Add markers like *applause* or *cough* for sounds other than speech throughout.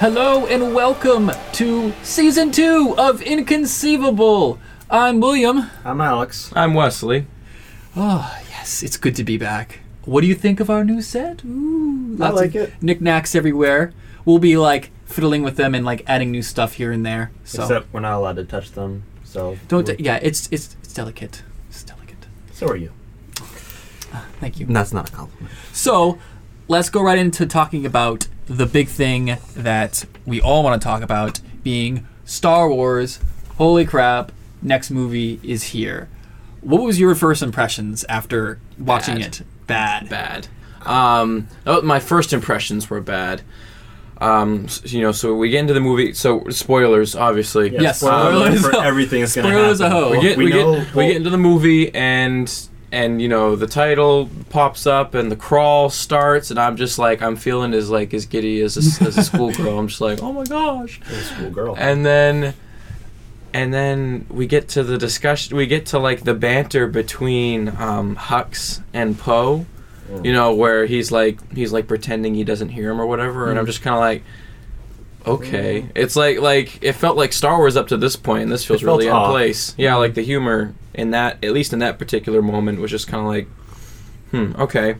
Hello and welcome to season two of Inconceivable. I'm William. I'm Alex. I'm Wesley. Oh, yes, it's good to be back. What do you think of our new set? Ooh, I like of it. Knickknacks everywhere. We'll be like fiddling with them and like adding new stuff here and there. So Except we're not allowed to touch them. So don't. we're- yeah, it's it's it's delicate. It's delicate. So are you. Thank you. That's not a compliment. So, let's go right into talking about the big thing that we all want to talk about being Star Wars. Holy crap, next movie is here. What was your first impressions after watching Bad. it? Bad. Bad. Um, oh, my first impressions were bad. Um, you know, so we get into the movie. So spoilers, obviously. Yes, spoilers spoilers. for everything is gonna Spoilers happen. a hoe. We get We we, know- get we get into the movie and and you know the title pops up and the crawl starts and I'm just like I'm feeling as like as giddy as a, as a schoolgirl. I'm just like oh my gosh. Schoolgirl. and then and then we get to the discussion we get to like the banter between um, hux and poe Mm. you know where he's like he's like pretending he doesn't hear him or whatever and i'm Mm. just kind of like okay it's like like it felt like star wars up to this point and this feels really in off. place yeah like the humor in that at least in that particular moment was just kind of like hmm okay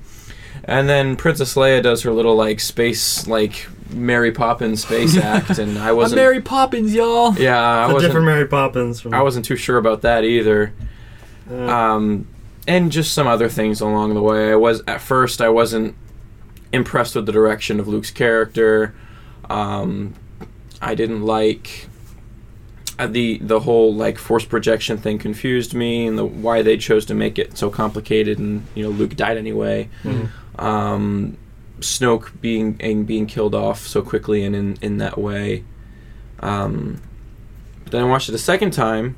and then princess leia does her little like space like mary poppins space *laughs* act and i wasn't I'm wasn't Mary Poppins, y'all. yeah, I a different wasn't. Mary Poppins. From, I wasn't too sure about that either. Uh, Um, and just some other things along the way. I was at first I wasn't impressed with the direction of Luke's character. Um, I didn't like the the whole like force projection thing confused me, and the why they chose to make it so complicated. And you know, Luke died anyway. mhm. Um, Snoke being and being killed off so quickly and in, in that way. Um, but then I watched it a second time,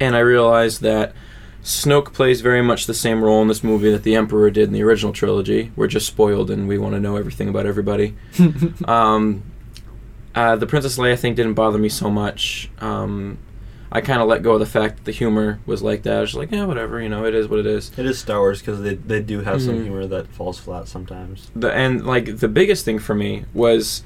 and I realized that Snoke plays very much the same role in this movie that the Emperor did in the original trilogy. We're just spoiled and we want to know everything about everybody. *laughs* um, uh, the Princess Leia thing didn't bother me so much. Um, I kind of let go of the fact that the humor was like that. I was just like, yeah, whatever, you know, it is what it is. It is Star Wars because they, they do have some Mhm. humor that falls flat sometimes. the and like the biggest thing for me was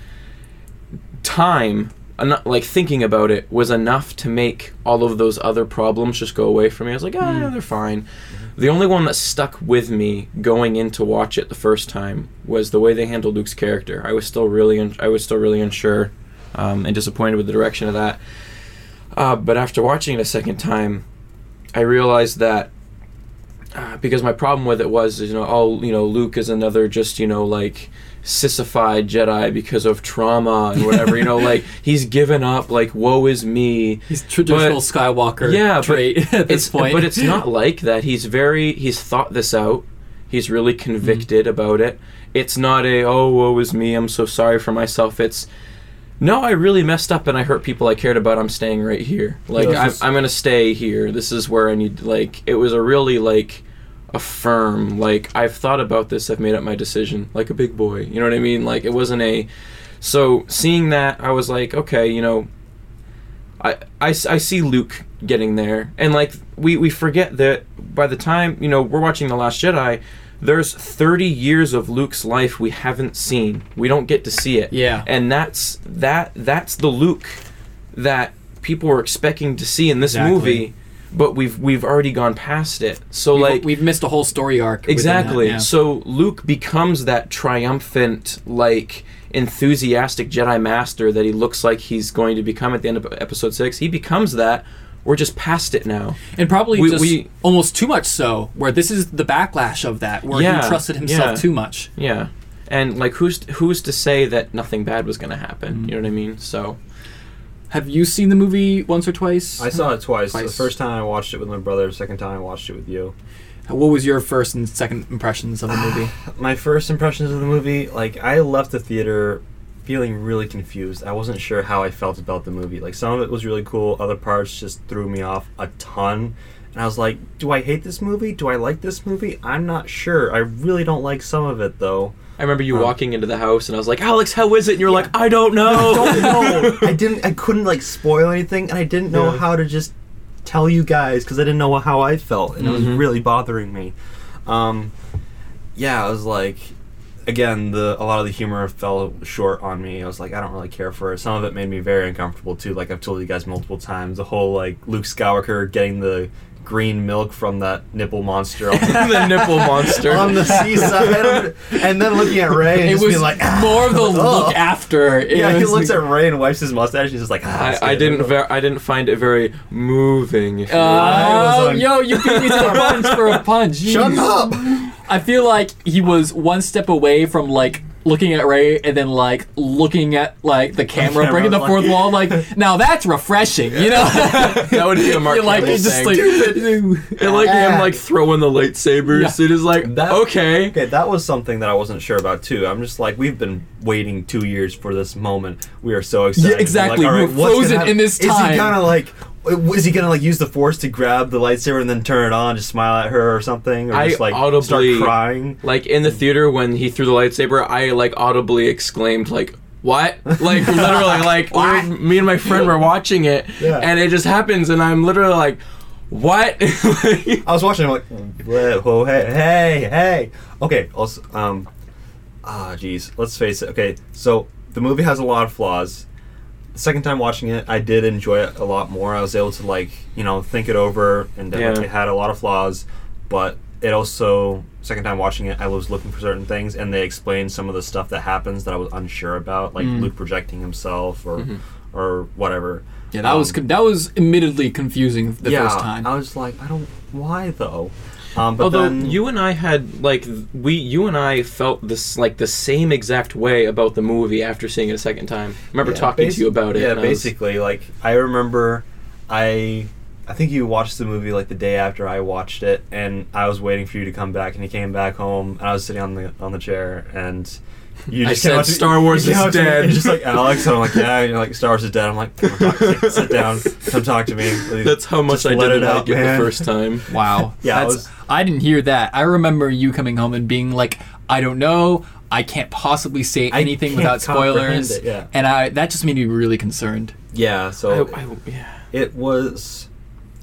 time eno- like thinking about it was enough to make all of those other problems just go away from me i was like ah Mm. they're fine the only one that stuck with me going in to watch it the first time was the way they handled luke's character. I was still really un- i was still really unsure um, and disappointed with the direction of that. Uh, but after watching it a second time i realized that uh, because my problem with it was, you know, oh, you know, Luke is another just, you know, like sissified Jedi because of trauma and whatever. you know, *laughs* like he's given up. Like, woe is me. He's traditional But- Skywalker Yeah, but trait *laughs* at this It's point. but it's not like that. He's very. He's thought this out. He's really mm-hmm. convicted about it. It's not a oh, woe is me. I'm so sorry for myself. It's no, I really messed up and I hurt people I cared about. I'm staying right here. Like I'm, is- I'm gonna stay here. This is where I need. Like it was a really like a firm like I've thought about this. I've made up my decision. Like a big boy. You know what I mean? Like it wasn't a. So seeing that, I was like, okay, you know, I, I, I see Luke getting there, and like we, we forget that by the time you know we're watching the Last Jedi, there's 30 years of Luke's life we haven't seen. We don't get to see it. Yeah. and that's that that's the Luke that people were expecting to see in this Exactly. movie, but we've we've already gone past it. So we've, like we've missed a whole story arc. within that, Exactly. yeah. So Luke becomes that triumphant, like enthusiastic Jedi Master that he looks like he's going to become at the end of Episode Six. He becomes that we're just past it now. and probably We- just we- almost too much so. Where this is the backlash of that, where Yeah, he trusted himself yeah. too much. Yeah, and like who's who's to say that nothing bad was gonna happen? Mm-hmm. You know what I mean? So Have you seen the movie once or twice? I saw it twice. Twice. The first time I watched it with my brother. The second time I watched it with you. What was your first and second impressions of the movie? *sighs* My first impressions of the movie, like I left the theater feeling really confused. I wasn't sure how I felt about the movie. Like some of it was really cool, other parts just threw me off a ton. And I was like, do I hate this movie? Do I like this movie? I'm not sure. I really don't like some of it though. I remember you walking into the house, and I was like, "Alex, how is it?" And you're like, "I don't know." don't *laughs* know. I didn't. I couldn't like spoil anything, and I didn't know Yeah. how to just tell you guys because I didn't know how I felt, and it was Mhm. really bothering me. Um, yeah, I was like, again, the a lot of the humor fell short on me. I was like, I don't really care for it. Some of it made me very uncomfortable too. Like I've told you guys multiple times, the whole like Luke Skywalker getting the green milk from that nipple monster *laughs* on the, the nipple monster. on the seaside, and then looking at Rey and it just was being like, "Ah." more of the look after. It Yeah, he looks like- at Rey and wipes his mustache. And he's just like, ah, I, I didn't. Ver- I didn't find it very moving. if you will. Was Oh, on- yo, you beat me to the punch for a punch. *laughs* Shut up! I feel like he was one step away from like looking at Rey and then like looking at like the camera, camera, breaking the like- fourth wall. Like *laughs* now that's refreshing, you know? *laughs* that would be a Mark *laughs* You're like Hamill it's just thing. like and like him like throwing the lightsabers. Yeah. It is like That- okay. Okay, that was something that I wasn't sure about too. I'm just like, we've been waiting two years for this moment. We are so excited. Yeah, exactly. Like, all We right, were what's gonna frozen in this Is time. he gonna like? Is he gonna like use the force to grab the lightsaber and then turn it on, just smile at her or something, or I just like audibly- start crying? Like in the theater when he threw the lightsaber, I like audibly exclaimed like. What? *laughs* Like literally, like me and my friend were watching it, Yeah. and it just happens, and I'm literally like, "What?" *laughs* I was watching. I'm like, whoa, whoa, hey, hey, hey. Okay. Also, um, ah, jeez. Let's face it. Okay, so the movie has a lot of flaws. Second time watching it, I did enjoy it a lot more. I was able to like, you know, think it over, and Yeah. it had a lot of flaws, but it also second time watching it, I was looking for certain things, and they explained some of the stuff that happens that I was unsure about, like Luke projecting himself or or whatever. Yeah, that was Um, con- that was admittedly confusing the yeah, first time. I was like, I don't. Why though? Um, but Although then, you and I had like we you and I felt this like the same exact way about the movie after seeing it a second time. I remember Yeah, talking basi- to you about it. Yeah, I was- basically, like I remember, I I think you watched the movie like the day after I watched it, and I was waiting for you to come back, and you came back home, and I was sitting on the on the chair, and you just came said, up "Star Wars is up to me, dead." and you're just like Alex, and I'm like, yeah, and you're like Star Wars is dead. I'm like, come talk, sit, sit down, come talk to me. That's how much I let didn't it out, like it man. the first time. *laughs* Wow. Yeah, I That's, was- I didn't hear that. I remember you coming home and being like, I don't know. I can't possibly say anything without spoilers. it, yeah. And I that just made me really concerned. Yeah, so I, I, yeah. it was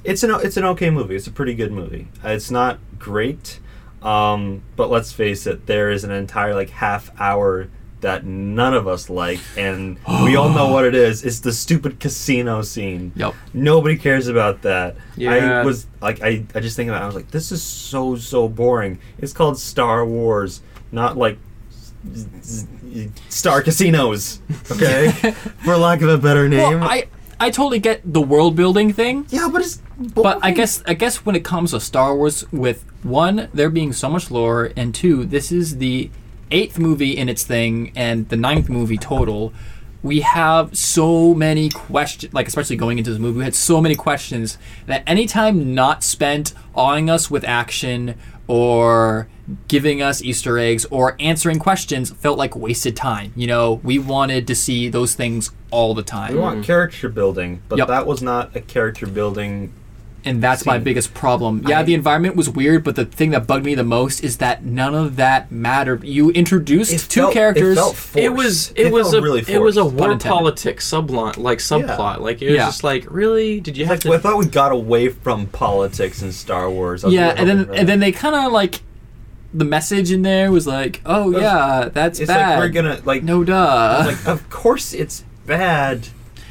it's an it's an okay movie it's a pretty good movie Uh, it's not great um, but let's face it there is an entire like half hour that none of us like and *gasps* we all know what it is. It's the stupid casino scene. Yep. nobody cares about that. Yeah. i was like I, I just think about it i was like this is so so boring. It's called star wars not like star casinos okay? *laughs* For lack of a better name. Well, I I totally get the world building thing. yeah but it's But I guess I guess when it comes to Star Wars, with one, there being so much lore, and two, this is the eighth movie in its thing and the ninth movie total. We have so many questions, like especially going into this movie, we had so many questions that any time not spent awing us with action or giving us Easter eggs or answering questions felt like wasted time. You know, we wanted to see those things all the time. We want mm. character building, but Yep. that was not a character building. and that's my biggest problem. Yeah, I- the environment was weird, but the thing that bugged me the most is that none of that mattered. You introduced two felt- characters. It, felt forced. It was it, was a really it was a forced. war politics subplot like subplot like it was Yeah. just like really did you have Like, to I thought we got away from politics in Star Wars. I yeah, and then hoping for and then they kind of like the message in there was like, "Oh was- yeah, that's it's bad." like we're gonna like no duh. like of course it's bad,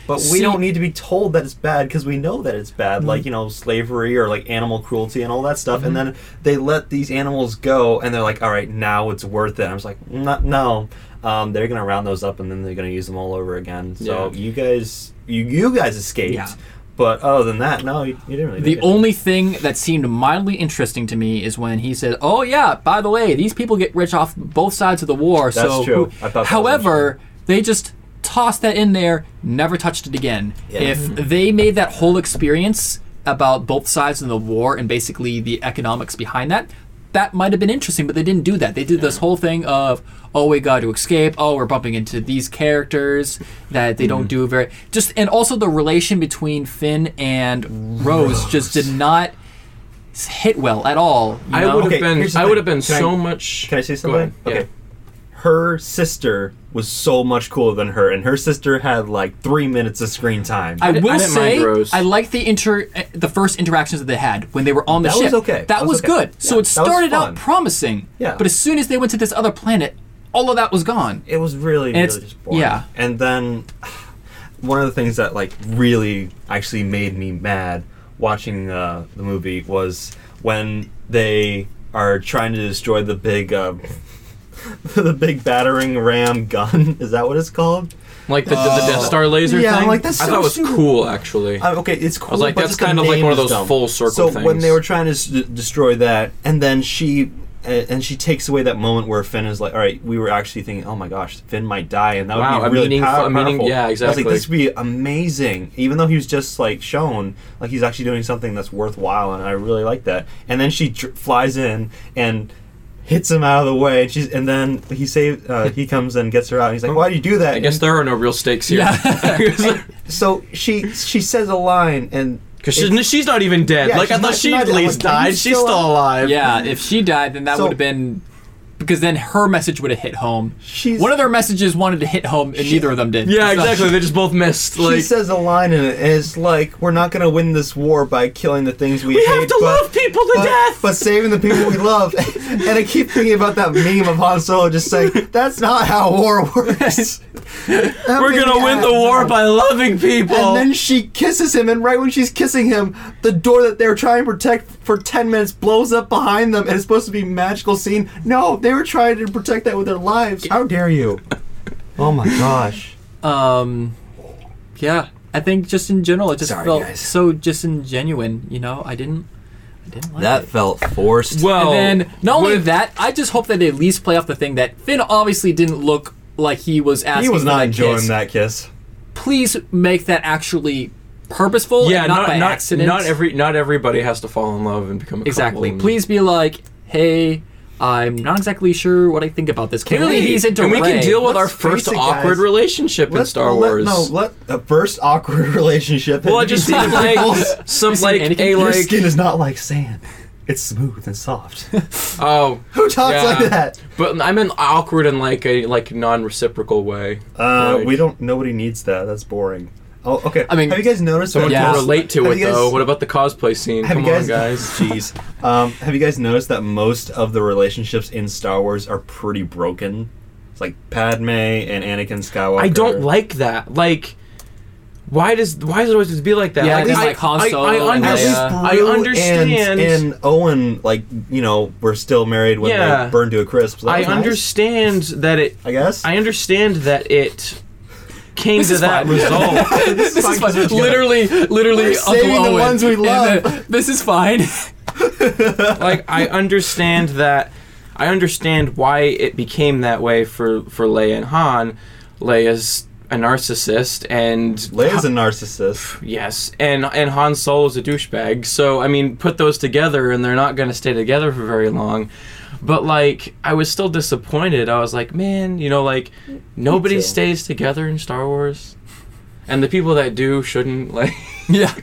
but See- we don't need to be told that it's bad because we know that it's bad. Mm-hmm. Like you know slavery or like animal cruelty and all that stuff, and Mm-hmm. then they let these animals go, and they're like, all right, now it's worth it. I was like, no, no. Um, they're gonna round those up, and then they're gonna use them all over again. So Yeah. you guys, you you guys escaped. Yeah. But other than that, no, you, you didn't really. The only thing that seemed mildly interesting to me is when he said, "Oh yeah, by the way, these people get rich off both sides of the war." That's so, true. who- I thought however, they just tossed that in there, never touched it again. Yeah. If they made that whole experience about both sides of the war and basically the economics behind that, that might have been interesting. But they didn't do that. They did this whole thing of, "Oh, we got to escape. Oh, we're bumping into these characters that they Mm-hmm. don't do very just." And also the relation between Finn and Rose, just did not hit well at all. you I would have Okay, been. here's the I would have been Can I- so much. Can I say something? Okay. Yeah. Her sister was so much cooler than her, and her sister had like three minutes of screen time. I di- will I say I like the inter the first interactions that they had when they were on the That ship. was okay. That, That was, was okay. good. So it started out promising. Yeah. But as soon as they went to this other planet, all of that was gone. it was really, And really just boring. yeah. And then one of the things that like really actually made me mad watching uh, the movie was when they are trying to destroy the big, uh, *laughs* the big battering ram gun. *laughs* Is that what it's called? Like the, the Death Star laser Yeah, I'm thing. like, that's I so thought it was stupid. cool actually. Uh, okay, it's cool. i like, but that's kind of like one of those dumb. full circle So when they were trying to s- destroy that, and then she. uh, And she takes away that moment where Finn is like, "All right, we were actually thinking, oh my gosh, Finn might die, and that Wow, would a be really meaningful- pow- a meaning- powerful." yeah, I was exactly. like, this would be amazing, even though he was just like shown, like he's actually doing something that's worthwhile, and I really like that. And then she tr- flies in and hits him out of the way, and she's, and then he save, uh, he comes and gets her out. And he's like, "Why do you do that?" I guess there are no real stakes here. Yeah. *laughs* so she she says a line, and Because she's, she's not even dead. Yeah, like I she's thought she at least Like, died. he's She's still still alive. Yeah, if she died, then that So- would have been because then her message would have hit home. She's- One of their messages wanted to hit home, and neither of them did. Yeah, So- exactly. They just both missed. she says a line in it, and it's like, "We're not gonna win this war by killing the things we, we hate, have to but, love people to but, death. but saving the people we love." *laughs* and I keep thinking about that meme of Han Solo just saying, "That's not how war works." *laughs* We're gonna win the war by loving people. And then she kisses him, and right when she's kissing him, the door that they're trying to protect for ten minutes blows up behind them, and it's supposed to be a magical scene. No, they were trying to protect that with their lives. How dare you? Oh my gosh. Um, yeah, I think just in general, it just Sorry, felt guys. so disingenuine. You know, I didn't, I didn't like That it. felt forced. well, And then not only that, I just hope that they at least play off the thing that Finn obviously didn't look like he was asking. he was for not that enjoying kiss. that kiss. Please make that actually purposeful yeah, and not, not by not, accident. not every not everybody has to fall in love and become a couple exactly. and- Please be like, hey, I'm not exactly sure what I think about this. Clearly, we- he's into and we can deal with Let's our first it, awkward guys. relationship in Let's- Star let- Wars. no, let a first awkward *laughs* relationship. well, I just *laughs* seen need like some like Anakin? a Your skin is not like sand. It's smooth and soft. *laughs* oh Who talks yeah. like that? But I'm in awkward in like a like non-reciprocal way. Uh, Like- we don't. Nobody needs that. That's boring. Oh, okay. I mean, have you guys noticed? Someone that can Yes. relate to Have it guys- though. What about the cosplay scene? Have Come you guys, on, guys. *laughs* Jeez. Um, have you guys noticed that most of the relationships in Star Wars are pretty broken? It's like Padme and Anakin Skywalker. I don't like that. Like, why does why does it always just be like that? Yeah, like, just I, like Han I- Solo I, and under- At Leia. I understand. And, and Owen, like you know, we're still married when Yeah. they burned to a crisp. So I was nice, understand that it. I guess. I understand that it came This to that fine. *laughs* result. this is fine, fine. 'cause. Literally, literally, We're Uncle saving the ones we love. the- *laughs* this is fine. *laughs* like I understand that. I understand why it became that way for for Leia and Han. Leia's a narcissist, and Leia's a narcissist. Yes, and and Han Solo's a douchebag. So I mean, put those together, and they're not going to stay together for very long. But like, I was still disappointed. I was like, man, you know, like nobody stays together in Star Wars, and the people that do shouldn't *laughs* like. yeah.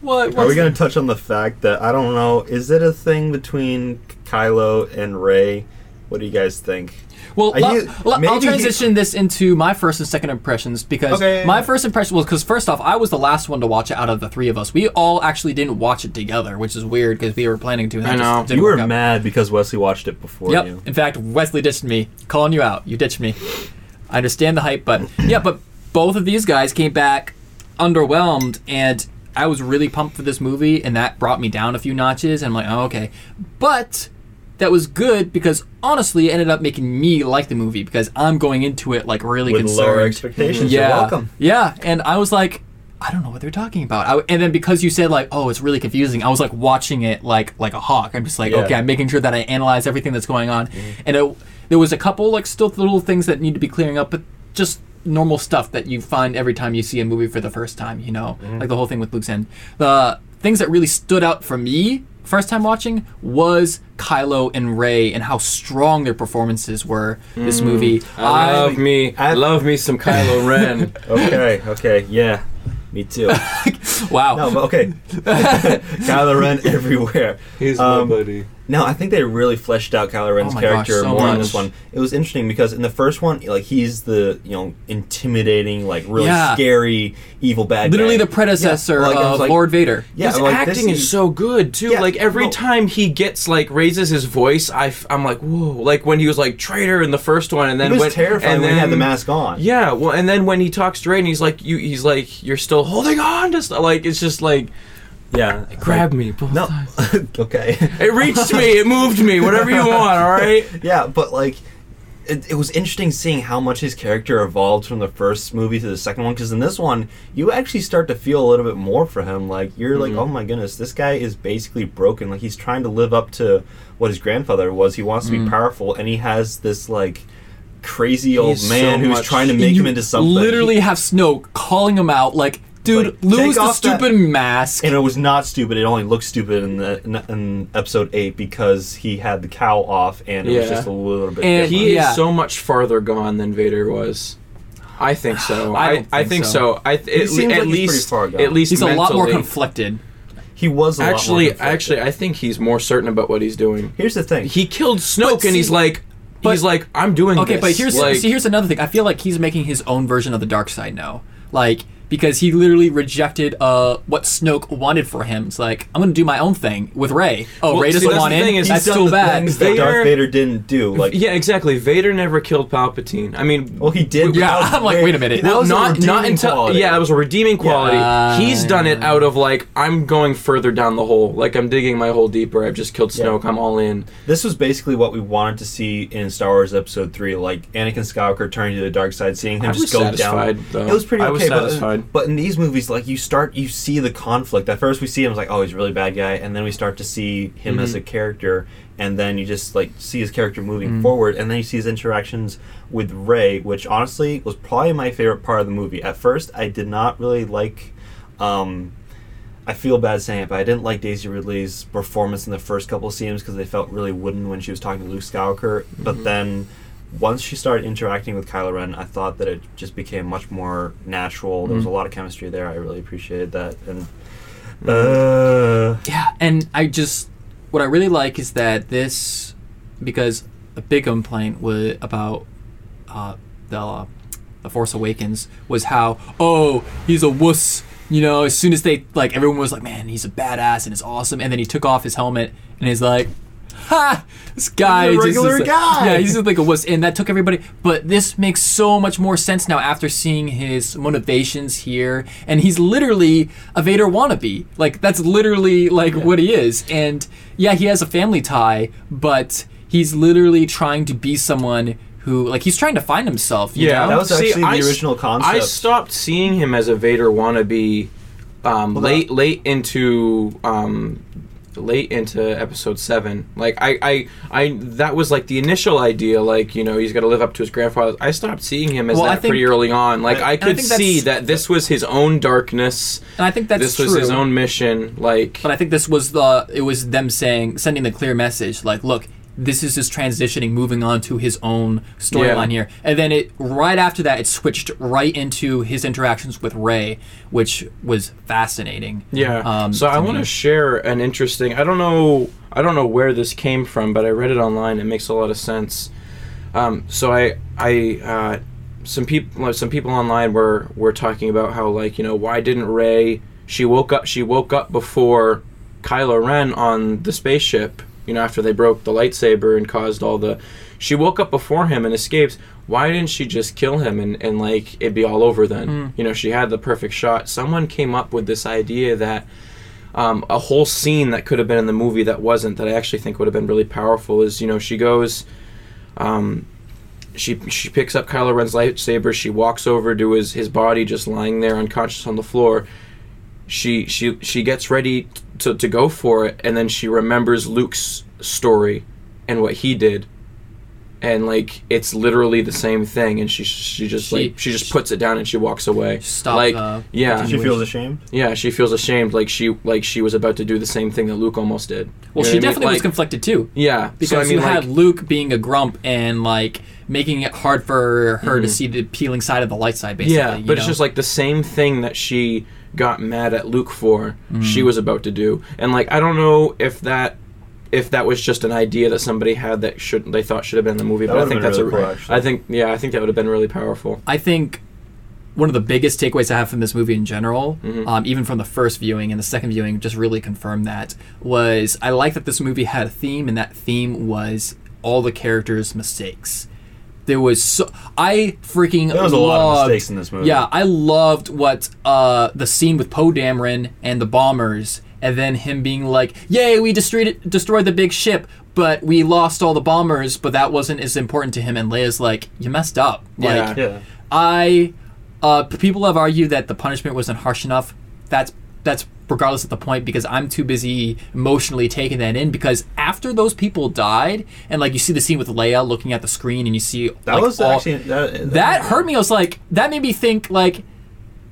What? Are we going to touch on the fact that I don't know? Is it a thing between Kylo and Rey? What do you guys think? Well, I I'll- u- I'll, I'll transition this into my first and second impressions because Okay. my first impression was because first off, I was the last one to watch it out of the three of us. We all actually didn't watch it together, which is weird because we were planning to. and I it just know. didn't You were out. mad because Wesley watched it before Yep. you. In fact, Wesley ditched me, calling you out. You ditched me. I understand the hype, but yeah, but both of these guys came back underwhelmed, and I was really pumped for this movie, and that brought me down a few notches. And I'm like, oh, okay, but that was good because honestly, it ended up making me like the movie because I'm going into it like really With concerned. lower expectations. Yeah, You're welcome. yeah, and I was like, I don't know what they're talking about. I, and then because you said like, oh, it's really confusing, I was like watching it like like a hawk. I'm just like, Yeah. okay, I'm making sure that I analyze everything that's going on. Mm-hmm. And it, there was a couple like still little things that need to be clearing up, but just normal stuff that you find every time you see a movie for the first time. You know, Mm-hmm. like the whole thing with Luke's end. The things that really stood out for me first time watching was Kylo and Rey and how strong their performances were this movie. Mm. I love me, I- love me some Kylo *laughs* Ren. Okay, okay, yeah, me too. *laughs* wow. No, but okay. *laughs* Kylo Ren everywhere. He's Um, my buddy. No, I think they really fleshed out Kylo Ren's Oh character gosh, so more in this one. It was interesting because in the first one, like he's the you know intimidating, like really Yeah. scary, evil bad Literally guy. the predecessor Yeah, like, of like- Lord Vader. Yeah, His like, acting is- is so good too. Yeah, like every no. time he gets like raises his voice, I am like whoa. Like when he was like traitor in the first one, and then It was when, terrifying and when he had the mask on. Yeah, well, and then when he talks to Rey, and he's like, "You," he's like, "You're still holding on to stuff." Like it's just like, yeah. grab me. Both No, times. *laughs* okay. It reached me. It moved me. Whatever you want. All right. *laughs* yeah, but like, it, it was interesting seeing how much his character evolved from the first movie to the second one. Because in this one, you actually start to feel a little bit more for him. Like you're like, Mhm. oh my goodness, this guy is basically broken. Like he's trying to live up to what his grandfather was. He wants to be powerful, and he has this like crazy old He's man so who's much- trying to make him into something. Literally have Snoke calling him out like, dude, Like, lose take the off that- stupid mask. and it was not stupid. It only looked stupid in the in, in episode eight because he had the cowl off, and it was just a little bit. And different. He Yeah. is so much farther gone than Vader was. I think so. *sighs* I I, don't I think think so. so. I th- He at, seems at like least pretty far gone. at least He's a lot more conflicted. he was a lot more Actually, actually, I think he's more certain about what he's doing. here's the thing. He killed Snoke, But and he's like, but- he's like, I'm doing Okay, this. but here's like, see, here's another thing. I feel like he's making his own version of the dark side now. Like because he literally rejected uh what Snoke wanted for him. It's like I'm gonna do my own thing with Rey. Oh, Well, Rey doesn't that's want the in. thing is That's He's done still bad. things that Darth Vader- Vader didn't do. Like, yeah, exactly. Vader never killed Palpatine. I mean, well, he did. Yeah, was *laughs* I'm like, way- wait a minute. That well, was a not not until quality. yeah, that was a redeeming quality. Yeah. He's done it out of like I'm going further down the hole. Like I'm digging my hole deeper. I've just killed Yeah. Snoke. I'm all in. This was basically what we wanted to see in Star Wars Episode Three, like Anakin Skywalker turning to the dark side, seeing him I just was go satisfied, down. though. It was pretty I okay, was satisfied. But but in these movies, like you start, you see the conflict. At first, we see him as like, oh, he's a really bad guy, and then we start to see him as Mhm. a character, and then you just like see his character moving Mm. forward, and then you see his interactions with Rey, which honestly was probably my favorite part of the movie. At first, I did not really like. Um, I feel bad saying it, but I didn't like Daisy Ridley's performance in the first couple of scenes because they felt really wooden when she was talking to Luke Skywalker. But then, once she started interacting with Kylo Ren, I thought that it just became much more natural. There was a lot of chemistry there. I really appreciated that. And uh, Yeah, and I just what I really like is that this because a big complaint was about uh, the uh, the Force Awakens was how oh he's a wuss. You know, as soon as they like everyone was like, man, he's a badass and it's awesome, and then he took off his helmet and he's like. *laughs* Ha! This guy He's a just is regular like- guy." Yeah, he's just like a wuss, and that took everybody. But this makes so much more sense now after seeing his motivations here, and he's literally a Vader wannabe. Like that's literally like what he is. And yeah, he has a family tie, but he's literally trying to be someone who, like, he's trying to find himself. You Yeah, know? That was actually the I s- original concept. I stopped seeing him as a Vader wannabe um, Well, late late into um, late into episode seven. Like I, I I that was like the initial idea. Like you know he's got to live up to his grandfather. I stopped seeing him as Well, that think- pretty early on. Like I- I, I could that's- see that this was his own darkness. and I think that's this true. was his own mission. Like But I think this was the it was them saying sending the clear message like look this is his transitioning moving on to his own storyline Yeah. here and then it right after that it switched right into his interactions with Rey which was fascinating Yeah. um, so I want to share an interesting. I don't know. I don't know where this came from, but I read it online. It makes a lot of sense. Um, so I, I, uh, some people, some people online were were talking about how like you know why didn't Rey? She woke up. She woke up before Kylo Ren on the spaceship. You know after they broke the lightsaber and caused all the. She woke up before him and escapes. Why didn't she just kill him and, and like it'd be all over then? You know she had the perfect shot. Someone came up with this idea that um, a whole scene that could have been in the movie that wasn't that I actually think would have been really powerful is you know she goes um, she she picks up Kylo Ren's lightsaber. She walks over to his his body, just lying there unconscious on the floor. She she she gets ready to to go for it, and then she remembers Luke's story and what he did. And like it's literally the same thing, and she she just She- like she just puts it down and she walks away. Stop like the yeah, She feels ashamed. yeah, she feels ashamed, like she like she was about to do the same thing that Luke almost did. You Well, know she what I mean? definitely was Like- conflicted too. Yeah, Because so, I mean, you like, had Luke being a grump and like making it hard for her to Mhm. see the peeling side of the light side, basically. yeah, you but it's just like the same thing that she got mad at Luke for. Mm. She was about to do, and like I don't know if that if that was just an idea that somebody had that should they thought should have been in the movie, That but I think that's really a cool, actually. I think yeah, I think that would have been really powerful. I think one of the biggest takeaways I have from this movie in general, Mhm. um, even from the first viewing and the second viewing, just really confirmed that was I like that this movie had a theme, and that theme was all the characters' mistakes. There was so I freaking There was a lot of mistakes in this movie. Yeah, I loved what uh, the scene with Poe Dameron and the bombers, and then him being like, "Yay, we destroyed destroyed the big ship, but we lost all the bombers, but that wasn't as important to him." And Leia's like, "You messed up." Yeah. Like, Yeah. I uh, people have argued that the punishment wasn't harsh enough. That's that's regardless of the point because I'm too busy emotionally taking that in because after those people died and like you see the scene with Leia looking at the screen and you see That like, was all- actually that, that hurt me. I was like that made me think like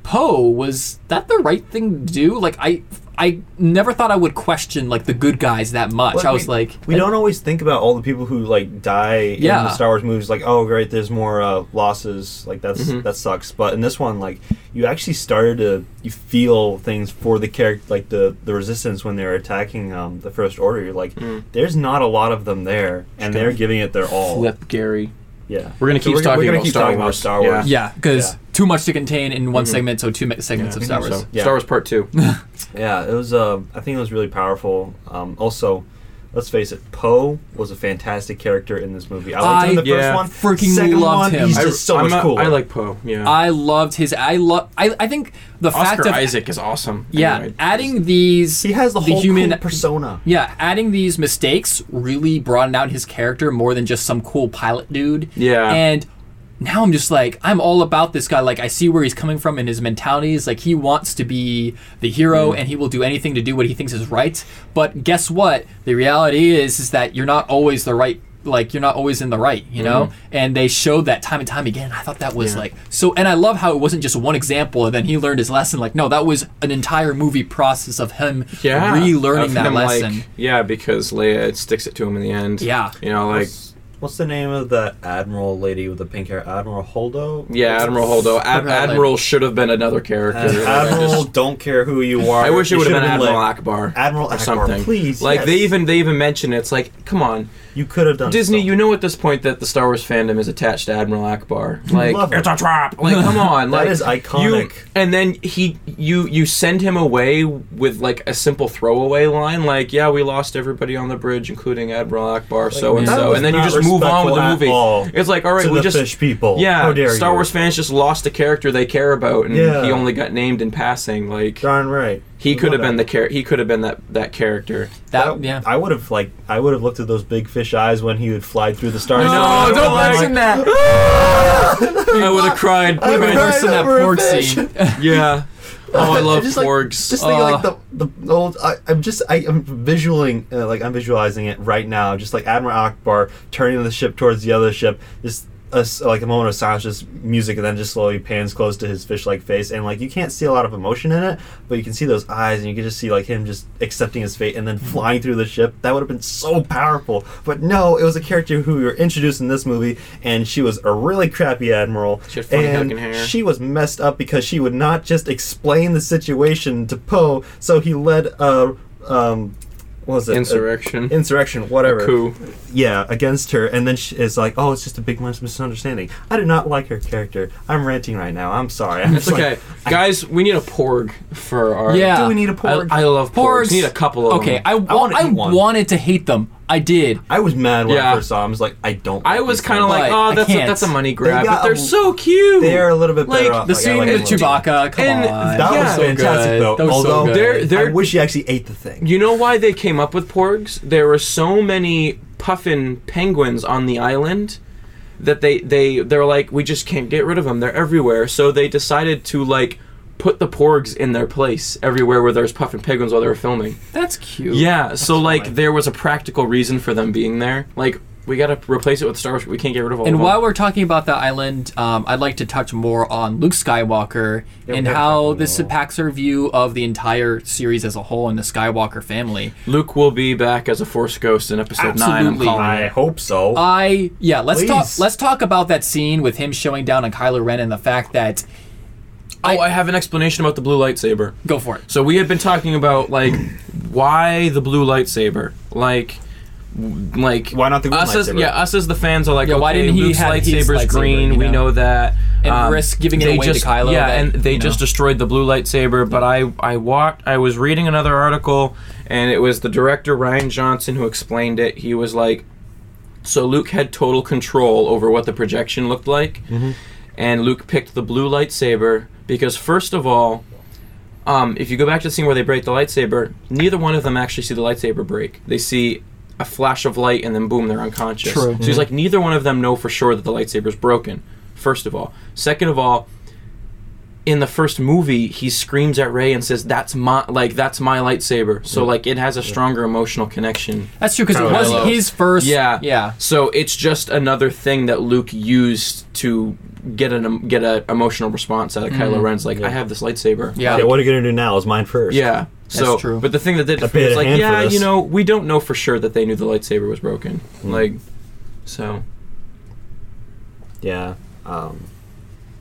Poe was that the right thing to do? Like I I never thought I would question like the good guys that much. Like, I was we, like we don't always think about all the people who like die in the Star Wars movies. Like, oh, great, there's more uh, losses. Like that's Mhm. that sucks. But in this one, like you actually started to you feel things for the character, like the the resistance when they're attacking um, the First Order. You're like, Mm. there's not a lot of them there, and they're giving it their all. Flip Gary. Yeah, We're gonna So keep we're, talking we're gonna about keep Star talking about Wars. Star Yeah. Wars. yeah, because Yeah. too much to contain in one Mhm. segment, so two segments Yeah, of I Star Wars. so. Yeah. Star Wars Part Two. *laughs* Yeah, it was. Uh, I think it was really powerful. Um, also, let's face it, Poe was a fantastic character in this movie. I liked him in the I- yeah. first one. freaking Second loved one, him. He's I- just so I'm much not- cooler. I like Poe. Yeah. I loved his. I love. I. I think the fact Oscar of Isaac is awesome. yeah, Anyway, adding these. He has the, whole human cool persona. Yeah, adding these mistakes really broadened out his character more than just some cool pilot dude. Yeah. And now I'm just like, I'm all about this guy. Like, I see where he's coming from and his mentality is like he wants to be the hero Mm. and he will do anything to do what he thinks is right. But guess what? The reality is, is that you're not always the right. Like you're not always in the right, you know, and they showed that time and time again. I thought that was. Yeah. like so, and I love how it wasn't just one example and then he learned his lesson. Like, no, that was an entire movie process of him yeah. relearning Of that him, like- lesson. yeah, because Leia it sticks it to him in the end. Yeah. You know, like What's, what's the name of the admiral lady with the pink hair? Admiral Holdo. yeah, Admiral Holdo. Ad- Never like- Admiral should have been another character. Ad- Admiral, just- don't care who you are. I wish it would have should've been Admiral like, Ackbar. Admiral or Ackbar, something. please, Like they even they even mention it. It's like, come on, You could have done Disney. something. You know at this point that the Star Wars fandom is attached to Admiral Ackbar. Like love it. it's a trap. Like *laughs* come on, That like is iconic. You, and then he you you send him away with like a simple throwaway line, like yeah, we lost everybody on the bridge, including Admiral Ackbar, so and that so, was and then you not just move on with the movie. all It's like all right, to we the just fish people. yeah, How dare Star you. Wars fans just lost a character they care about, and Yeah. he only got named in passing. Like Darn right. He could have been the Whatever. char- he could have been that that character. That yeah. I would have like I would have looked at those big fish eyes when he would fly through the stars. No, I don't like- mention that. *laughs* *laughs* I would have cried. I Would have been cried worse than that over porg scene. *laughs* Yeah. Oh, I love just like, porgs. Just think like Uh. the the old. I, I'm just I, I'm visualing uh, like I'm visualizing it right now. Just like Admiral Ackbar turning the ship towards the other ship. Just a like a moment of silence, just music, and then just slowly pans close to his fish-like face, and like you can't see a lot of emotion in it, but you can see those eyes, and you can just see like him just accepting his fate and then flying through the ship. That would have been so powerful. But no, it was a character who we were introduced in this movie, and she was a really crappy admiral. She had funny and hair. she was messed up because she would not just explain the situation to Poe, so he led a um, what was it? A- Insurrection. insurrection, whatever. Coup. Yeah, against her, and then she is like, "Oh, it's just a big misunderstanding." I do not like her character. I'm ranting right now. I'm sorry. I'm It's okay, like, guys. We need a porg for our. Yeah. Do we need a porg? I love porgs. Porgs. We need a couple of Okay, them. I, wa- wanna I wanted to hate them. I did. I was mad when Yeah. I first saw them. I was like, I don't. I was kind of like, oh, But oh, I that's a, can't. that's a money grab, got but they're a- so cute. They're a little bit better. Like, off. The Like, I scene like with. Chewbacca, come And on. That was so fantastic, good. though. That was so Although good. They're- they're- I wish he actually ate the thing. You know why they came up with porgs? There were so many puffin penguins on the island that they they they're like we just can't get rid of them. They're everywhere. So they decided to like put the porgs in their place everywhere where there's puffin penguins while they were filming. That's cute. Yeah, so like fine. there was a practical reason for them being there. Like we got to replace it with Star Wars. We can't get rid of all And of them. while we're talking about the island, um, I'd like to touch more on Luke Skywalker Yeah, and how this about- impacts our view of the entire series as a whole and the Skywalker family. Luke will be back as a Force ghost in Episode Nine. I'm Absolutely. calling I it. hope so. I yeah, let's talk. Let's talk about that scene with him showing down on Kylo Ren and the fact that Oh, I have an explanation about the blue lightsaber. go for it. So we had been talking about like why the blue lightsaber, like. Like Why not the green us as, lightsaber? yeah us as the fans are like Yeah, okay, why didn't he Luke's have lightsaber's lightsaber, green you we know? know that And um, risk giving it they away to Kylo yeah that, and they just know. destroyed the blue lightsaber but I I walked I was reading another article and it was the director Rian Johnson who explained it he was like so Luke had total control over what the projection looked like mm-hmm. and Luke picked the blue lightsaber because first of all um, if you go back to the scene where they break the lightsaber, neither one of them actually see the lightsaber break. They see a flash of light and then boom, they're unconscious. True. So he's like, neither one of them know for sure that the lightsaber's broken. First of all, second of all, in the first movie, he screams at Rey and says, "That's my like that's my lightsaber." So like it has a stronger emotional connection. That's true because it was Ren. his first. Yeah, yeah. So it's just another thing that Luke used to get an get a emotional response out of Kylo Ren's like, Yeah. "I have this lightsaber." Yeah. yeah, what are you gonna do now? Is mine first. Yeah. So, true. but the thing that did I it for me paid like, yeah, you know, we don't know for sure that they knew the lightsaber was broken. Hmm. Like, so Yeah. Um,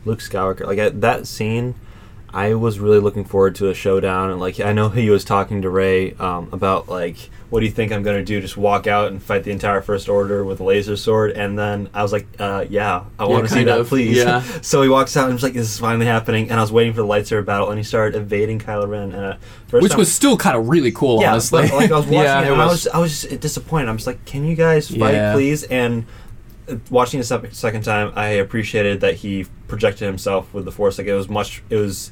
Luke Skywalker, like at that scene, I was really looking forward to a showdown, and like I know he was talking to Rey um, about like, what do you think I'm gonna do? Just walk out and fight the entire First Order with a laser sword? And then I was like, uh, yeah, I want to see kind that, of, please. yeah. *laughs* so he walks out and he's like, this is finally happening, and I was waiting for the lightsaber battle, and he started evading Kylo Ren, and uh, first Which time- was still kind of really cool, yeah, honestly. but, like I was *laughs* watching Yeah, it, and I was. was I was just disappointed. I'm just like, can you guys fight, Yeah. please? And uh, watching it a second time, I appreciated that he projected himself with the Force. Like it was much, it was,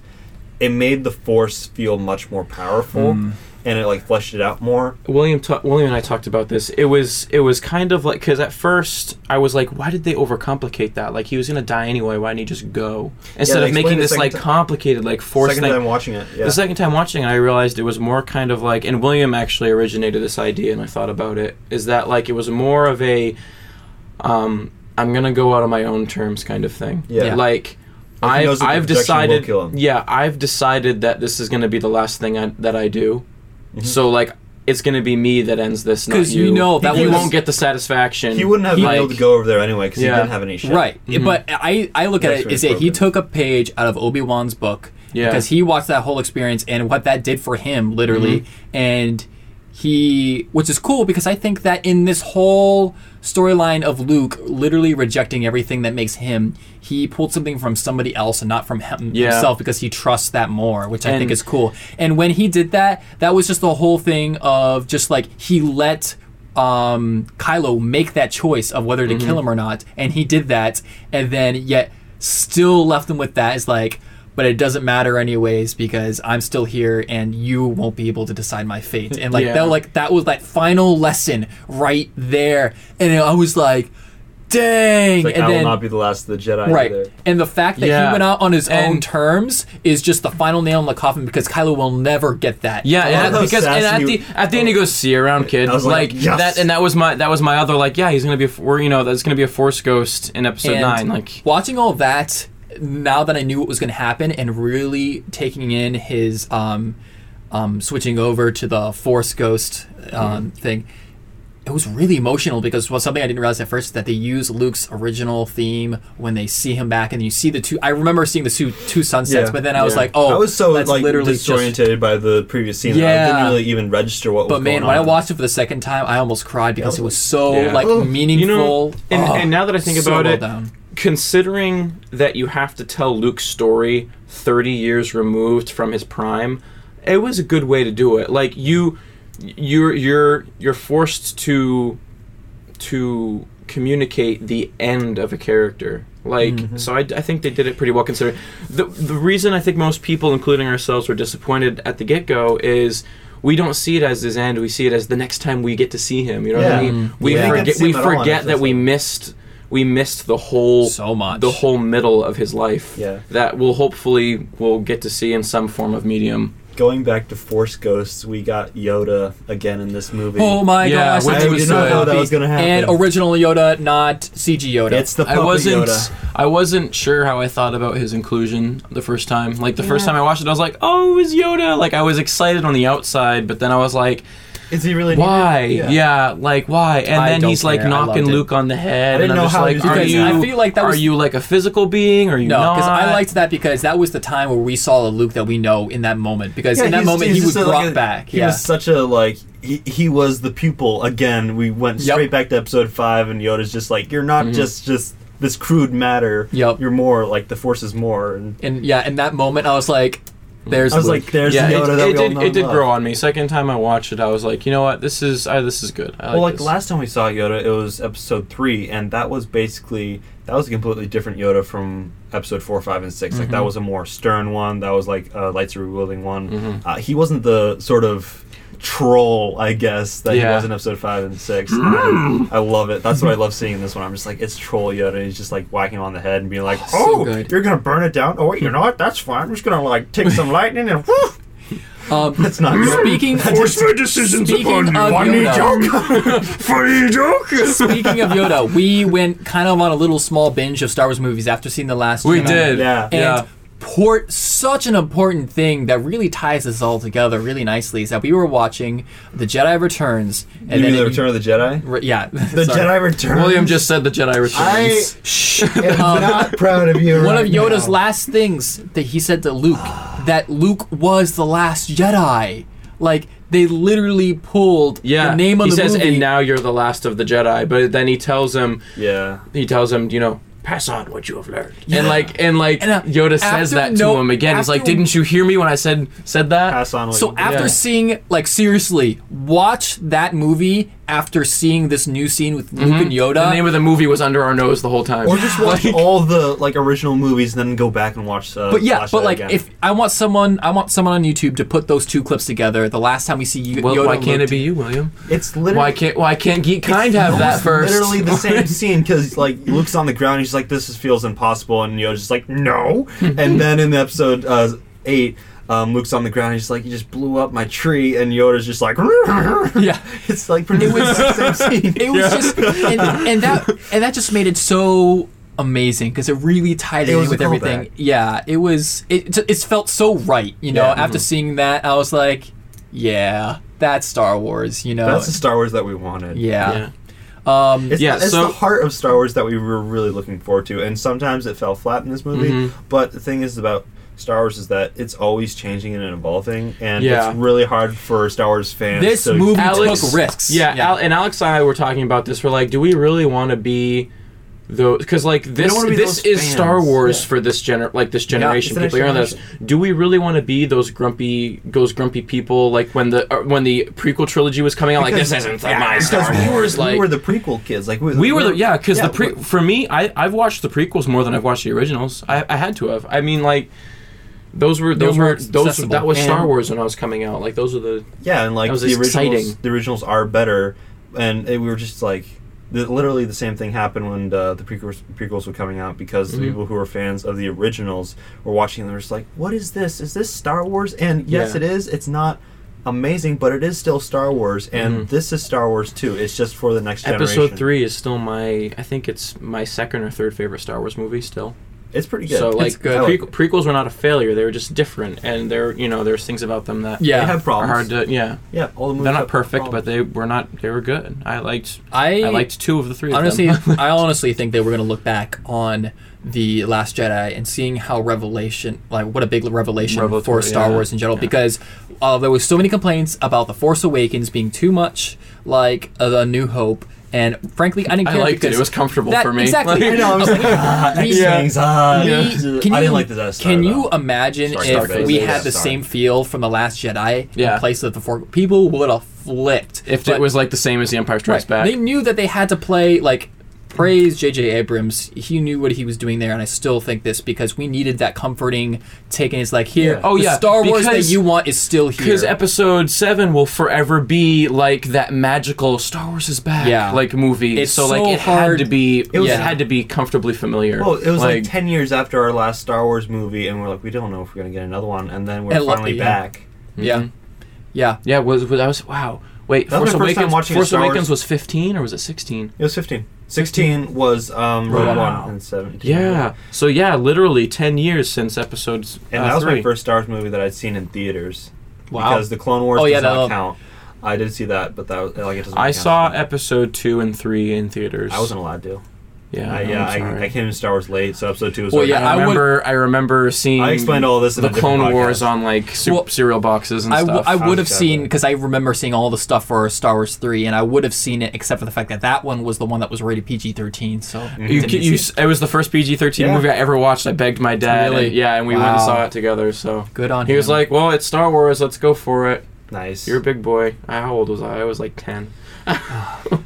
it made the Force feel much more powerful, Hmm. and it like fleshed it out more. William, ta- William and I talked about this. It was, it was kind of like because at first I was like, why did they overcomplicate that? Like he was gonna die anyway. Why didn't he just go instead they of making this like ti- complicated like force second thing? time watching it, yeah. The second time watching it, I realized it was more kind of like, and William actually originated this idea, and I thought about it, is that like it was more of a, um, I'm gonna go out on my own terms kind of thing. Yeah. Yeah. Like, Like, I've, I've projection will decided, kill him. yeah, I've decided that this is gonna be the last thing I, that I do. Mm-hmm. So like, it's gonna be me that ends this, not 'Cause you you. know that you won't get the satisfaction. he wouldn't have been like, able to go over there anyway because Yeah. he didn't have any shit. Right, Mhm. but I I look at That's it it's that he took a page out of Obi Wan's book Yeah. because he watched that whole experience and what that did for him literally, Mm-hmm. and he which is cool because I think that in this whole storyline of Luke literally rejecting everything that makes him, he pulled something from somebody else and not from him, Yeah. himself because he trusts that more, which I think is cool. And when he did that, that was just the whole thing of just like he let um, Kylo make that choice of whether to kill him or not, and he did that, and then yet still left him with that is like, but it doesn't matter anyways because I'm still here and you won't be able to decide my fate. And like *laughs* Yeah. that, like that was that final lesson right there, and I was like, dang, like and I will not be the last of the Jedi. Right. Either. And the fact that Yeah. he went out on his own terms is just the final nail in the coffin because Kylo will never get that. Yeah, I and how at, because and at the at the end he goes, "See you around, kid." I was like, yes. that, and that was my that was my other like, yeah, he's gonna be a, or you know, that's gonna be a Force ghost in Episode And Nine. Like, watching all that, now that I knew what was going to happen, and really taking in his um, um, switching over to the Force Ghost um, thing, it was really emotional because was something I didn't realize at first that they use Luke's original theme when they see him back, and you see the two. I remember seeing the two, two sunsets, but then I was like, oh, I was so that's like literally just disoriented by the previous scene. that I Yeah. didn't really even register what was But man, going when I watched it for the second time, I almost cried because it was so Yeah. like meaningful. you know, and, Oh, and now that I think so about well it, done. Considering that you have to tell Luke's story 30 years removed from his prime, it was a good way to do it. Like you you're you're you're forced to to communicate the end of a character. Like so I, I think they did it pretty well considering the the reason I think most people including ourselves were disappointed at the get-go is we don't see it as his end. We see it as the next time we get to see him. You know what I mean? Mm. We Yeah. We didn't get forget to we him at all in forget that we seven. missed we missed the whole So much. the whole middle of his life. Yeah. That we'll hopefully we'll get to see in some form of medium. Going back to Force Ghosts, we got Yoda again in this movie. Oh my Yeah, gosh! which I did not know good. that was gonna happen. and original Yoda, not CG Yoda. it's the I puppet wasn't Yoda. I wasn't sure how I thought about his inclusion the first time. Like the first time I watched it, I was like, "Oh, it was Yoda!" Like I was excited on the outside, but then I was like, Is he really? "Why? needed? Yeah, like why?" And I then don't he's like care. I knocking loved it. Luke on the head, I didn't and I'm know just how like, he was "Are Because you? I feel like that was- are you like a physical being? Or are you no, not?" because I liked that because that was the time where we saw the Luke that we know in that moment. Because Yeah, in that he's- moment he's he was just a- brought like a- back. He yeah. was such a like he, he was the pupil again. We went Yep. straight back to episode five, and Yoda's just like you're not Mm-hmm. just just this crude matter. Yep. You're more like the Force is more. And and yeah, in that moment I was like, "There's I was Luke. like, there's yeah, the Yoda it, that it we all did. know It and did love. grow on me. Second time I watched it, I was like, you know what, this is uh, this is good. I like well, like this. last time we saw Yoda, it was episode three, and that was basically that was a completely different Yoda from episode four, five, and 6 Like Mm-hmm. that was a more stern one. That was like a lightsaber wielding one. Mm-hmm. Uh, he wasn't the sort of troll, I guess, that he was in episode five and six. And I, I love it. That's what I love seeing in this one. I'm just like, it's troll Yoda. And he's just like whacking him on the head and being like, so "Oh, good. you're gonna burn it down? Oh wait, you're not. That's fine. I'm just gonna like take some *laughs* lightning and." Whoo! um, *laughs* That's not good. speaking *laughs* Force my decisions Speaking upon you. of Funny Yoda. Funny joke. speaking of Yoda, we went kind of on a little small binge of Star Wars movies after seeing the last. we Jedi. did. Yeah. And yeah. Port such an important thing that really ties this all together really nicely is that we were watching The Jedi Returns and You mean then the it- Return of the Jedi? Re- yeah, *laughs* The sorry. Jedi Return. William just said the Jedi returns. Shh. I'm Um, not proud of you. *laughs* one right of Yoda's now. last things that he said to Luke that Luke was the last Jedi. Like they literally pulled yeah, the name of he the says, movie. and now you're the last of the Jedi. But then he tells him, Yeah. he tells him, you know, pass on what you have learned. And like, and like, And, uh, Yoda says after- that to no, him again. He's like, didn't you hear me when I said said that? Pass on. What so you after Yeah. seeing like seriously, watch that movie after seeing this new scene with Luke and Yoda. Mm-hmm. The name of the movie was under our nose the whole time. Or just watch *laughs* all the like original movies, and then go back and watch. Uh, But yeah, Flash but Jedi like again. if I want someone, I want someone on YouTube to put those two clips together. The last time we see you, well, Yoda why and can't Luke it be you, William? it's literally Why can't why can't Geek Kind have It's that first? Literally the same *laughs* scene because like Luke's on the ground, he's like, "This is, feels impossible," and Yoda's just like, "No." *laughs* and then in the episode uh, eight, um, Luke's on the ground, he's like, "You just blew up my tree," and Yoda's just like, *laughs* Yeah. It's like pretty much was- the same scene. *laughs* It was just and, and that and that just made it so amazing because it really tied It in with everything. callback. Yeah, it was. It it felt so right. You know, Yeah. after seeing that, I was like, yeah, that's Star Wars. You know, That's the Star Wars that we wanted. yeah. Um, It's, Yeah, it's so- the heart of Star Wars that we were really looking forward to, and sometimes it fell flat in this movie. Mhm. But the thing is about Star Wars is that it's always changing and evolving, and Yeah. it's really hard for Star Wars fans. This to movie Alex- took risks. Yeah, Al, and Alex and I were talking about this. We're like, do we really want to be those? Because like this, this those is Star. Wars Yeah. for this gener, like this generation. the next people are on this. Do we really want to be those grumpy, those grumpy people? Like when the uh, when the prequel trilogy was coming out, like this isn't yeah, my because Star we were, Wars. Like we were the prequel kids. Like we, we were the yeah, because yeah, the pre for me, I I've watched the prequels more than I've watched the originals. I, I had to have. I mean, like those were those were were those accessible. that was Star And- Wars when I was coming out. Like those are the yeah, and like was the originals, exciting. the originals are better, and it, we were just like. The, literally the same thing happened when uh, the prequels, prequels were coming out because Mhm. the people who were fans of the originals were watching and they were just like, "What is this? Is this Star Wars?" And yes, Yeah. it is. It's not amazing, but it is still Star Wars, and Mhm. this is Star Wars too. It's just for the next episode generation. three is still my I think it's my second or third favorite Star Wars movie still. It's pretty good. So It's like good. I like prequels were not a failure; they were just different, and there you know there's things about them that Yeah. they have are problems. hard to yeah. yeah, all the movies They're not have perfect, but they were not they were good. I liked I I liked two of the three. honestly, of them. *laughs* I honestly think they we're gonna look back on the Last Jedi and seeing how Revelation, like what a big revelation for Star yeah. Wars in general, Yeah. because uh, there was so many complaints about the Force Awakens being too much like uh, the New Hope, and frankly, I didn't I liked it. It was comfortable that- for me. Exactly. Like- I know. I was *laughs* like, ah, We- X-wings, ah, We- yeah. can I you, didn't like the Death Star. Can you though. imagine Star if Starfighter. we had the Star. same feel from the Last Jedi Yeah. in place of the four? People would have flipped if But- it was like the same as The Empire Strikes Right. Back. They knew that they had to play like praise J.J. Abrams. He knew what he was doing there, and I still think this because we needed that comforting take. And it's like, here, Yeah. Oh, the yeah, Star Wars that you want is still here. Because episode seven will forever be like that magical Star Wars is back, Yeah. like movie. It's so like it hard- had to be, it, was- had to be comfortably familiar. Well, it was like, ten years after our last Star Wars movie, and we're like, we don't know if we're gonna get another one, and then we're And lo- finally yeah. back. yeah, mm-hmm. yeah. yeah, was, was I was wow. Wait, That Force my first Awakens. watching Force Awakens was fifteen or was it sixteen? It was fifteen. Sixteen was um, Rogue Wow. One and seventeen. Yeah. So yeah, literally ten years since episodes. and uh, that was three. my first Star Wars movie that I'd seen in theaters. Wow. Because the Clone Wars Oh, yeah, does not that'll- count. I did see that, but that was like it doesn't. I count. saw episode two and three in theaters. I wasn't allowed to. Yeah, I, I'm yeah, I. I came to Star Wars late, so episode two was. Well, already yeah, I I would- remember. I, remember seeing. I explained all this in the a Clone Wars on like su- Well, cereal boxes and I, w- stuff. I would have Sounds seen because I remember seeing all the stuff for Star Wars three, and I would have seen it except for the fact that that one was the one that was rated PG thirteen. So You, didn't c- you, see s- it was the first PG thirteen Yeah. movie I ever watched. I begged my dad. Really? and- yeah, and we went and saw it together. So Good on He was like, "Well, it's Star Wars. Let's go for it." nice. You're a big boy. Uh, How old was I? I was like ten.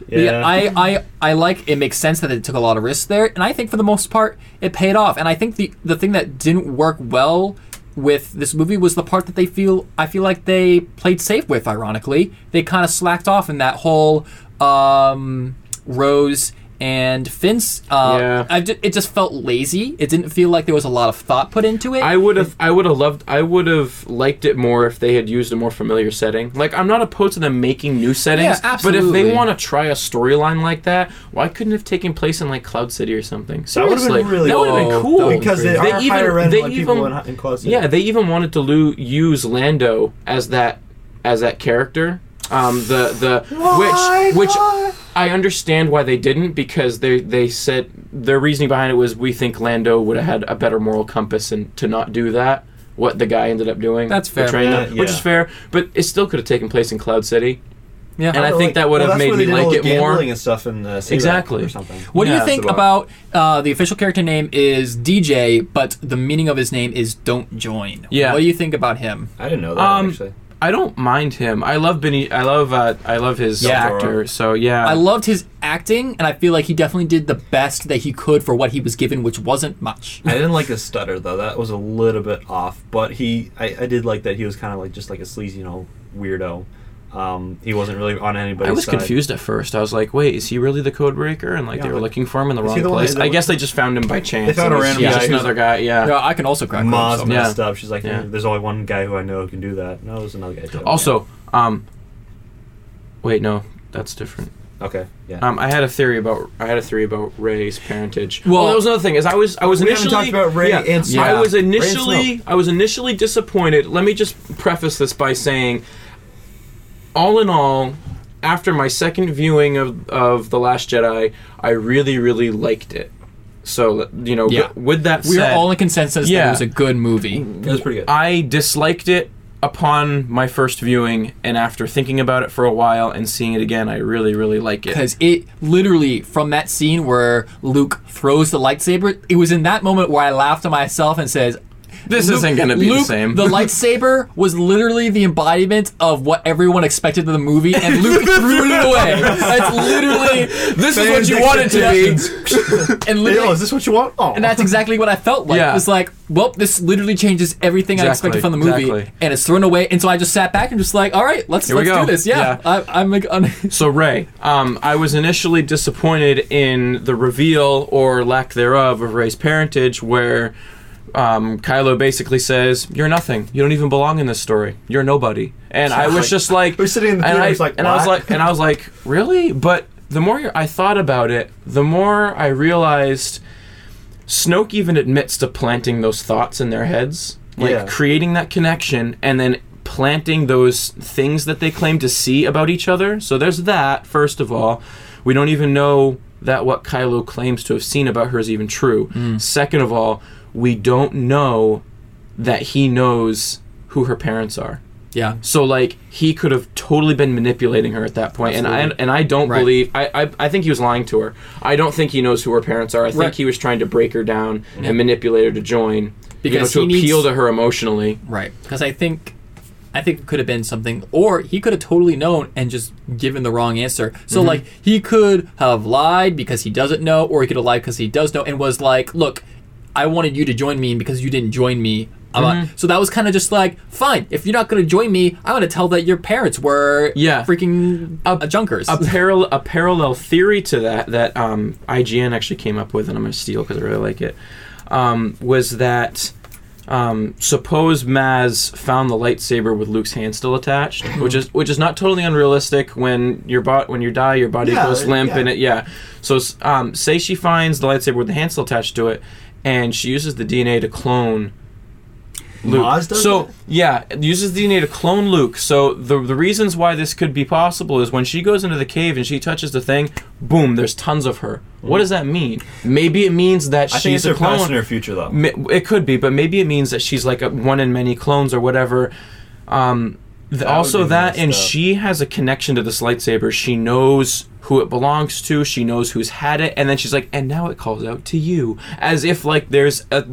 Yeah, I, I, I like it makes sense that it took a lot of risks there, and I think for the most part it paid off. And I think the the thing that didn't work well with this movie was the part that they feel I feel like they played safe with. Ironically, they kind of slacked off in that whole um, Rose and Finn's. Uh, Yeah. I ju- it just felt lazy. It didn't feel like there was a lot of thought put into it. I would have. I would have loved. I would have liked it more if they had used a more familiar setting. Like I'm not opposed to them making new settings, Yeah, but if they want to try a storyline like that, why couldn't it have taken place in like Cloud City or something? That would've been Seriously, really that would have cool. been cool. because they They are even- higher end they like people even- in, in Cloud City. Yeah, they even wanted to lo- use Lando as that as that character. Um, the the which which I understand why they didn't because they they said their reasoning behind it was we think Lando would have had a better moral compass and to not do that. What the guy ended up doing. That's fair. portraying Yeah, which is fair, but it still could have taken place in Cloud City. yeah. and I think that would have made me they did all like it more. gambling and stuff in uh, Exactly. or something. What do you think so, uh, about uh, the official character name is DJ, but the meaning of his name is "Don't Join"? Yeah. What do you think about him? I didn't know that Um, actually. I don't mind him. I love Benny. I love uh, I love his Yeah. actor. So yeah, I loved his acting, and I feel like he definitely did the best that he could for what he was given, which wasn't much. I didn't like his stutter though. That was a little bit off. But he, I, I did like that he was kind of like just like a sleazy, you know, weirdo. Um, he wasn't really on anybody's I was side. confused at first. I was like, "Wait, is he really the code breaker?" And like Yeah, they were looking for him in the wrong the place. that- I guess they just found him by chance. They found a random he's guy another guy. Yeah. Yeah, I can also crack Maz code, so- messed up. She's like, Yeah. there's only one guy who I know who can do that. No, there's another guy too. Also, um, wait, no, that's different. okay, yeah. Um, I had a theory about I had a theory about Rey's parentage. Well- Well, that was another thing. Is I was I was We initially talked about Rey yeah, and Snoke. I was initially I was initially disappointed. Let me just preface this by saying, all in all, after my second viewing of of the Last Jedi, I really really liked it. So you know, Yeah. with that We said, are all in consensus that Yeah. it was a good movie. it was pretty good. I disliked it upon my first viewing, and after thinking about it for a while and seeing it again, I really really like it. Because it literally, from that scene where Luke throws the lightsaber, it was in that moment where I laughed to myself and says, This Luke- isn't gonna be Luke, the same. The lightsaber was literally the embodiment of what everyone expected of the movie, and Luke *laughs* threw it away. That's literally this is what you wanted to be. *laughs* and Hey, oh, is this what you want? Oh, and that's exactly what I felt like. Yeah. It's like, well, this literally changes everything I expected from the movie, exactly. and it's thrown away. And so I just sat back and just like, all right, let's let's go. do this. Yeah, Yeah. I, I'm like, un- *laughs* So Rey, um, I was initially disappointed in the reveal or lack thereof of Rey's parentage, where um, Kylo basically says, "You're nothing. You don't even belong in this story. You're nobody." And I *laughs* was just like, *laughs* we're sitting in the and theater, I, it's like, and I was "What?" like, and I was like, really? But the more I thought about it, the more I realized Snoke even admits to planting those thoughts in their heads, like Yeah. creating that connection, and then planting those things that they claim to see about each other. So there's that. First of all, we don't even know that what Kylo claims to have seen about her is even true. Second of all, we don't know that he knows who her parents are. yeah. So like he could have totally been manipulating her at that point, and I and I don't Right. believe I, I I think he was lying to her. I don't think he knows who her parents are. I think Right. he was trying to break her down and manipulate her to join Because you know, he to appeal needs- to her emotionally. Right. Because I think, I think it could have been something, or he could have totally known and just given the wrong answer. So Mm-hmm. like he could have lied because he doesn't know, or he could have lied because he does know, and was like, "Look, I wanted you to join me, and because you didn't join me." Mm-hmm. So that was kind of just like, fine. If you're not going to join me, I'm going to tell that your parents were Yeah. freaking uh, junkers. a parallel a parallel theory to that that um, IGN actually came up with, and I'm gonna steal because I really like it. Um, was that um, suppose Maz found the lightsaber with Luke's hand still attached, *laughs* which is which is not totally unrealistic. When your bot when you die, your body Yeah, goes limp, yeah. and it yeah. So um, say she finds the lightsaber with the hand still attached to it, and she uses the DNA to clone Luke. So that? yeah, uses DNA to clone Luke. So the the reasons why this could be possible is when she goes into the cave and she touches the thing, boom, there's tons of her. What does that mean? Maybe it means that I think she's it's a clone. and her future, though. It could be, but maybe it means that she's like a one in many clones or whatever. Um, th- That also, that and up. she has a connection to this lightsaber. She knows who it belongs to. She knows who's had it, and then she's like, and now it calls out to you, as if like there's a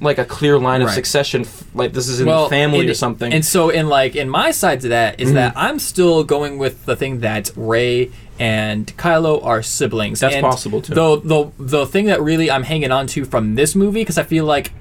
like a clear line of Right. succession, like this is in the family and- or something. And so, in like in my side to that is Mhm. that I'm still going with the thing that Rey and Kylo are siblings. That's And possible, too. Though the the thing that really I'm hanging on to from this movie because I feel like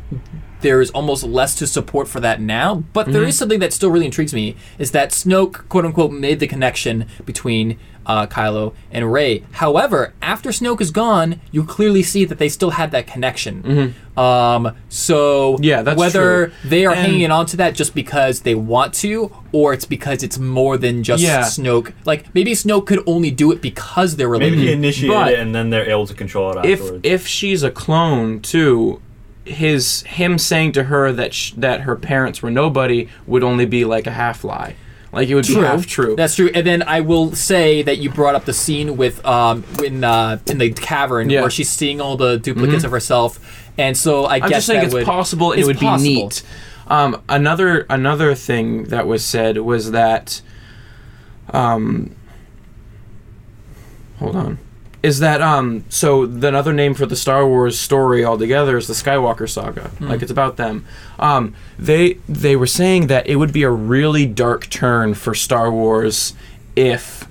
there's almost less to support for that now, but there Mm-hmm. is something that still really intrigues me is that Snoke quote unquote made the connection between uh, Kylo and Rey. However, after Snoke is gone, you clearly see that they still had that connection. Um, so Mm-hmm. Yeah, that's whether true. they are And- hanging on to that just because they want to, or it's because it's more than just Yeah. Snoke. Like maybe Snoke could only do it because they're related. Maybe he initiated But- it and then they're able to control it if if she's a clone too, his him saying to her that sh- that her parents were nobody would only be like a half lie. Like it would be half true. That's true. And then I will say that you brought up the scene with um in uh in the cavern Yeah. where she's seeing all the duplicates of herself, and so I I'm guess just saying that it's would, possible and it would possible. be neat. Um, another another thing that was said was that, um, hold on, is that um, so the another name for the Star Wars story altogether is the Skywalker saga. Like it's about them. Um, they they were saying that it would be a really dark turn for Star Wars if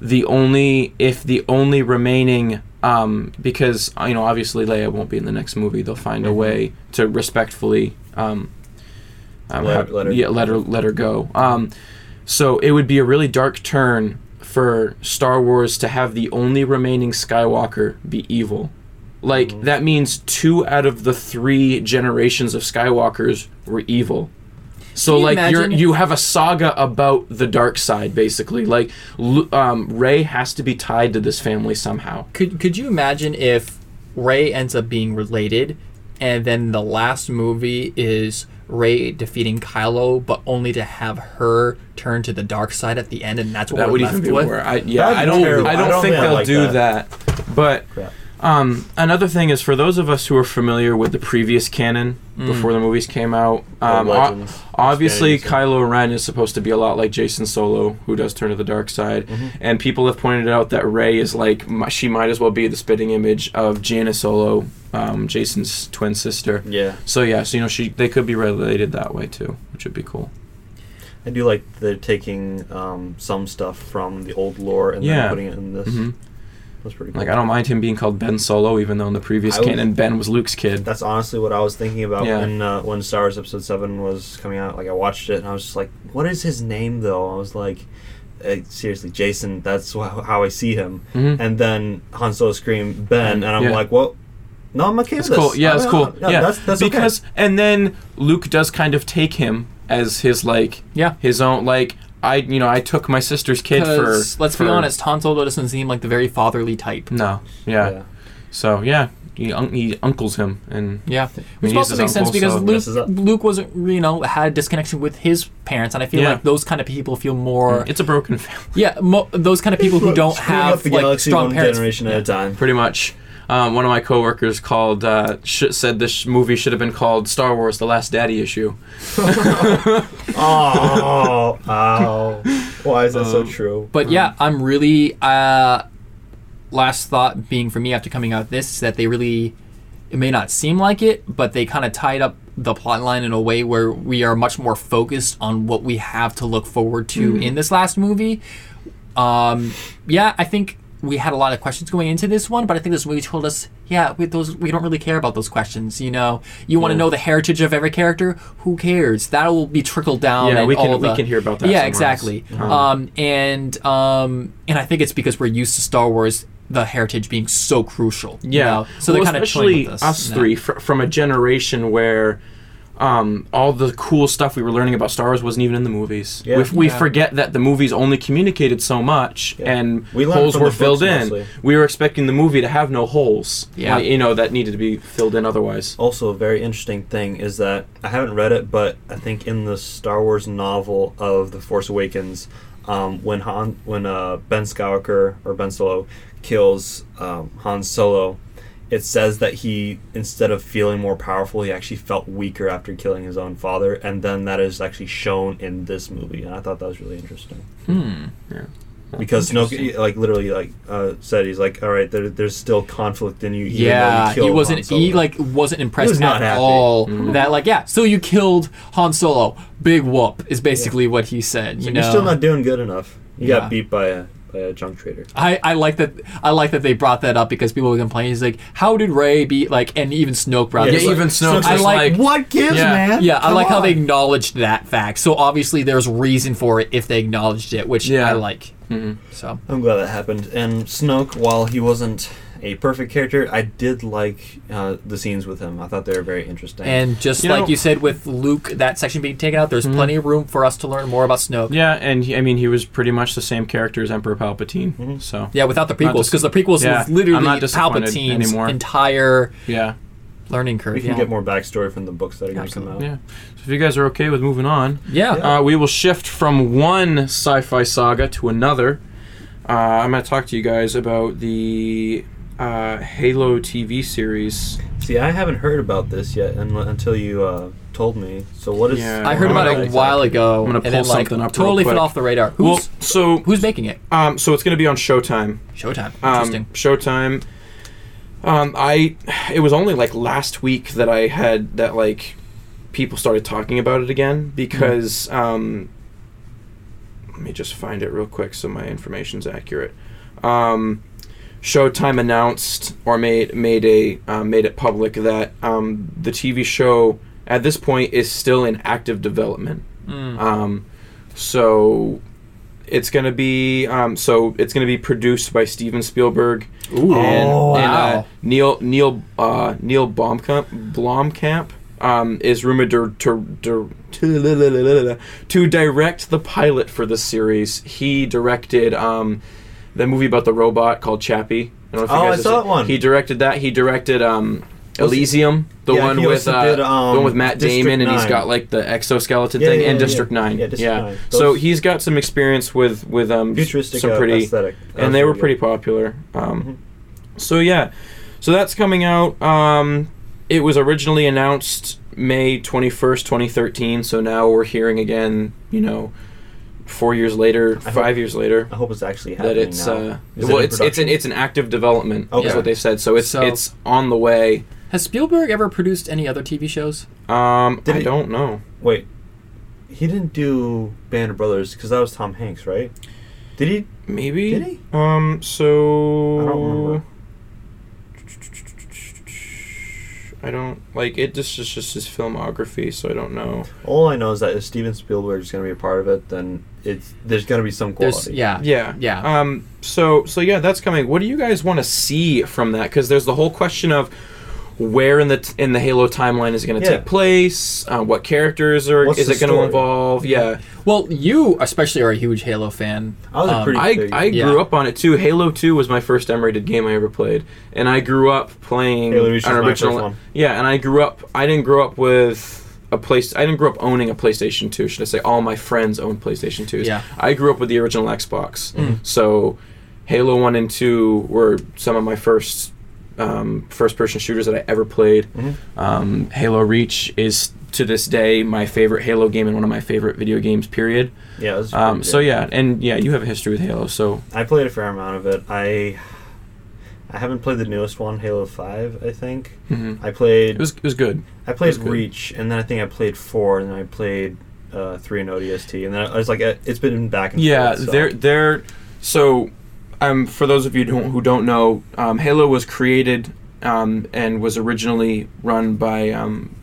the only if the only remaining um, because uh, you know obviously Leia won't be in the next movie. They'll find a way to respectfully um, um, Let- have- let her- yeah, let her let her go. Um, so it would be a really dark turn for Star Wars to have the only remaining Skywalker be evil. Like Mm-hmm. that means two out of the three generations of Skywalkers were evil. So you like you're you have a saga about the dark side basically. Like um, Rey has to be tied to this family somehow. Could could you imagine if Rey ends up being related, and then the last movie is Rey defeating Kylo, but only to have her turn to the dark side at the end, and that's what That we're would left even be with. more. I, yeah, That'd I be don't. terrible. I I don't don't think think I they'll like do that. that. But Crap. Um, another thing is for those of us who are familiar with the previous canon before the movies came out, um, o- obviously Kylo Ren is supposed to be a lot like Jacen Solo, who does turn to the dark side, and people have pointed out that Rey is like she might as well be the spitting image of Jaina Solo, um, Jacen's twin sister. Yeah, So yeah, so you know she they could be related that way too, which would be cool. I do like they're taking um, some stuff from the old lore and Yeah. then putting it in this. hmm That's pretty cool. Like I don't mind him being called Ben Solo, even though in the previous I would- canon Ben was Luke's kid. That's honestly what I was thinking about Yeah. when uh, when Star Wars Episode Seven was coming out. Like I watched it and I was just like, "What is his name?" Though I was like, uh, "Seriously, Jacen. That's wh- how I see him." Mhm. And then Han Solo screamed Ben, and I'm Yeah. like, "Well, no, I'm okay That's with cool. this. Yeah, I- that's I- cool. Yeah, that's that's okay. because and then Luke does kind of take him as his like Yeah. his own like I you know I took my sister's kid for 'Cause, let's be honest, Han Solo doesn't seem like the very fatherly type. No, yeah. Yeah. So yeah, he un- he uncles him and Yeah, which also his makes sense because so- Luke. Luke wasn't you know had a disconnection with his parents, and I feel Yeah. like those kind of people feel more mm, it's a broken family yeah mo- those kind of people who *laughs* don't Screwing up have the like galaxy strong one parents. generation at a time. pretty much. Um, one of my coworkers called uh, sh- said this movie should have been called Star Wars: The Last Daddy Issue. *laughs* Oh, ow! Why is that so Um, true? But yeah, I'm really uh, last thought being for me after coming out this is that they really it may not seem like it, but they kind of tied up the plot line in a way where we are much more focused on what we have to look forward to Mm-hmm. in this last movie. Um, yeah, I think we had a lot of questions going into this one, but I think this movie told us, yeah, we, those we don't really care about those questions. You know, you want to know the heritage of every character. Who cares? That will be trickled down. Yeah, and we can- all we the- can hear about that Yeah, exactly. else. Um, and um, and I think it's because we're used to Star Wars, the heritage being so crucial. you Yeah. know? So well, they're kind of especially us. us three fr- from a generation where um, all the cool stuff we were learning about Star Wars wasn't even in the movies. Yeah. We, we Yeah. forget that the movies only communicated so much, Yeah. and We holes were filled in. mostly. We were expecting the movie to have no holes. Yeah. like, you know that needed to be filled in otherwise. Also, a very interesting thing is that I haven't read it, but I think in the Star Wars novel of The Force Awakens, um, when Han, when uh, Ben Skywalker or Ben Solo kills um, Han Solo, it says that he instead of feeling more powerful, he actually felt weaker after killing his own father, and then that is actually shown in this movie, and I thought that was really interesting. Hmm. Yeah. Because Snoke, like literally, like uh, said, he's like, "All right, there, there's still conflict in you." even though you Yeah, he killed wasn't. He like wasn't impressed was not at happy. all. Mhm. That like yeah. So you killed Han Solo. Big whoop is basically what he said. You So know. you're still not doing good enough. You Yeah. got beat by a by a junk trader. I, I like that I like that they brought that up because people were complaining. He's like, how did Rey be like? And even Snoke brought Yeah, this Yeah, up. even Snoke's I like- like, What gives, Yeah. man? Yeah, I Come like how they acknowledged that fact. So obviously there's reason for it if they acknowledged it, which Yeah. I like. Mhm. So I'm glad that happened. And Snoke, while he wasn't a perfect character, I did like uh, the scenes with him. I thought they were very interesting. and just You like know- you said with Luke, that section being taken out, there's Mhm. plenty of room for us to learn more about Snoke. Yeah, and he, I mean he was pretty much the same character as Emperor Palpatine. Mhm. So Yeah, without the prequels, because the prequels Yeah, was literally not Palpatine's anymore. entire yeah, learning curve. we can yeah. get more backstory from the books that are going to come out. Yeah. So if you guys are okay with moving on, Yeah. Yeah. Uh, we will shift from one sci-fi saga to another. Uh, I'm going to talk to you guys about the uh, Halo TV series. See, I haven't heard about this yet un- until you uh, told me. So what is? Yeah. I heard about it a while ago. I'm gonna and pull then, like, something up Totally fell off the radar. Who's Well, so who's making it? um, so it's going to be on Showtime. Showtime. Um, Interesting. Showtime. Um, I it was only like last week that I had that like people started talking about it again because um, let me just find it real quick so my information's accurate. Um, Showtime announced or made made a uh, made it public that um, the TV show at this point is still in active development. Mm. Um, so it's gonna be um, so it's gonna be produced by Steven Spielberg Ooh. and, Oh, and, wow. uh, Neil Neil uh, Neil Blomkamp Blomkamp um, is rumored to to, to to to direct the pilot for this series. He directed um, the movie about the robot called Chappie. I don't know if you Oh, guys I saw that one. He directed that. He directed um, Elysium, the Yeah, one with uh, did, the um, one with Matt District Damon, and he's got like the exoskeleton Yeah, thing, yeah, and. District Nine. Yeah, District 9. So he's got some experience with with um, futuristic some uh, pretty aesthetic. That and they were pretty popular. Um, Mhm. So yeah, so that's coming out. Um, it was originally announced May twenty first, twenty thirteen. So now we're hearing again. You know, four years later, I five hope- years later, I hope it's actually that happening it's now. uh, Is it well, it's it's an it's an active development. Okay. Is what they said. So it's So- it's on the way. Has Spielberg ever produced any other TV shows? Um, Did I he- don't know. Wait, he didn't do Band of Brothers because that was Tom Hanks, right? Did he? Maybe. Did he? Um. So. I don't remember. I don't like it. Just is just his filmography, so I don't know. All I know is that if Steven Spielberg is going to be a part of it, then it's there's going to be some There's quality. yeah. Yeah. Yeah. Um. So so yeah, that's coming. What do you guys want to see from that? Because there's the whole question of where in the t- in the Halo timeline is it going to Yeah. take place? Uh, what characters are What's is it going to involve? Yeah. Well, you especially are a huge Halo fan. I was a Um, pretty- I big- I yeah. grew up on it too. Halo Two was my first M-rated game I ever played, and I grew up playing Halo an was my original. first one. Yeah, and I grew up. I didn't grow up with a place. I didn't grow up owning a PlayStation Two. Should I say? All my friends owned PlayStation Twos. Yeah. I grew up with the original Xbox. Mm. So, Halo One and Two were some of my first um, first-person shooters that I ever played. Mhm. Um, Halo Reach is to this day my favorite Halo game and one of my favorite video games. Period. Yeah. Um, so yeah, and yeah, you have a history with Halo. So I played a fair amount of it. I I haven't played the newest one, Halo Five. I think hmm I played. It was it was good. I played good. Reach, and then I think I played four, and then I played uh, three and ODST, and then I was like, uh, it's been back and Yeah, forth. so- they're they're so. Um, for those of you who don't, who don't know, um, Halo was created um, and was originally run by um,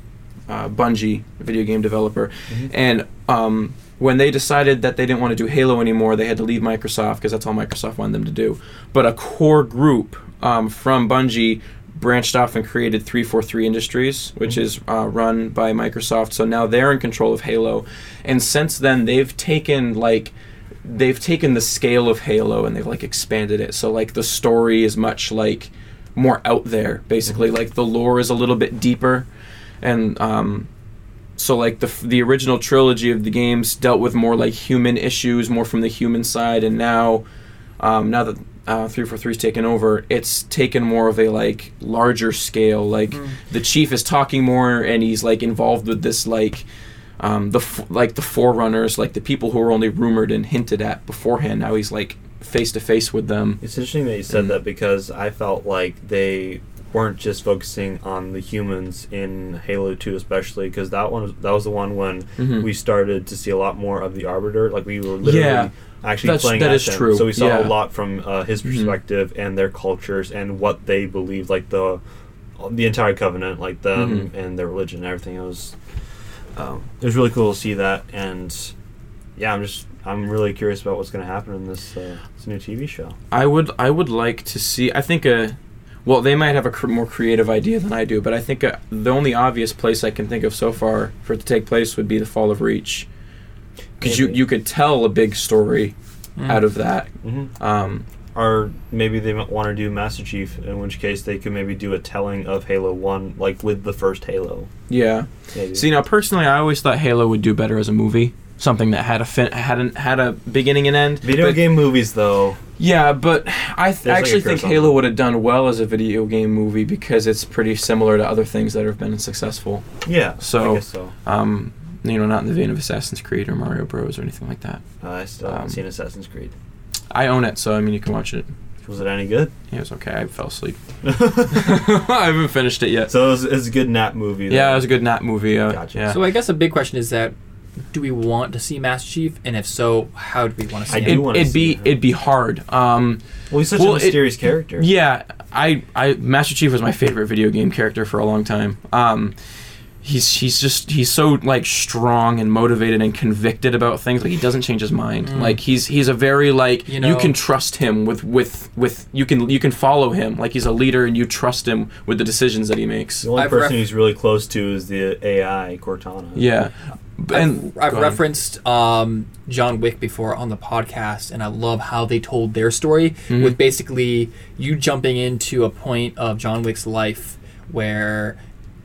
uh, Bungie, a video game developer, Mhm. and um, when they decided that they didn't want to do Halo anymore, they had to leave Microsoft because that's all Microsoft wanted them to do. But a core group um, from Bungie branched off and created 343 Industries, which Mhm. is uh, run by Microsoft. So now they're in control of Halo, and since then they've taken like they've taken the scale of Halo and they've like expanded it. So like the story is much like more out there, basically. Like the lore is a little bit deeper, and um, so like the the original trilogy of the games dealt with more like human issues, more from the human side, and now um, now that uh, 343's taken over, it's taken more of a like larger scale. Like the chief is talking more, and he's like involved with this like um, the f- like the forerunners, like the people who were only rumored and hinted at beforehand. Now he's like face to face with them. It's interesting that you said Mm. that because I felt like they weren't just focusing on the humans in Halo 2 especially because that one was, that was the one when Mhm. we started to see a lot more of the Arbiter like we were literally Yeah. actually That's- playing that is him. true, so we saw yeah. a lot from uh, his Mhm. perspective and their cultures and what they believed like the the entire covenant like them Mhm. and their religion and everything it was um, it was really cool to see that and yeah I'm just I'm really curious about what's going to happen in this uh, this new TV show I would I would like to see. I think a well, they might have a cr- more creative idea than I do, but I think uh the only obvious place I can think of so far for it to take place would be the Fall of Reach, because you you could tell a big story Mm. out of that. mm-hmm. Um, Or maybe they might want to do Master Chief, in which case they could maybe do a telling of Halo One, like with the first Halo. yeah. Maybe. See, now personally, I always thought Halo would do better as a movie, something that had a fin- had an, had a beginning and end. video but- game movies, though. Yeah, but I th- There's like actually think Halo would have done well as a video game movie because it's pretty similar to other things that have been successful. Yeah. So- I guess so. Um, you know, not in the vein of Assassin's Creed or Mario Bros or anything like that. Uh, I still haven't um, seen Assassin's Creed. I own it, so I mean, you can watch it. Was it any good? Yeah, it was okay. I fell asleep. *laughs* *laughs* I haven't finished it yet. it was, it was a good nap movie. yeah, it was a good nap movie. Uh, Gotcha. Yeah. So I guess a big question is that do we want to see Master Chief, and if so, how do we want to see I him? do it, wanna it'd see be him. it'd be hard. Um, Well, he's such Well, a it- mysterious character. Yeah, I, I Master Chief was my favorite video game character for a long time. Um, he's he's just he's so like strong and motivated and convicted about things. Like he doesn't change his mind. Mm. Like he's he's a very like You you, can trust him with with with you can you can follow him. Like he's a leader and you trust him with the decisions that he makes. The only I've person ref- he's really close to is the AI Cortana. Yeah, B- and I've, I've referenced um, John Wick before on the podcast, and I love how they told their story Mhm. with basically you jumping into a point of John Wick's life where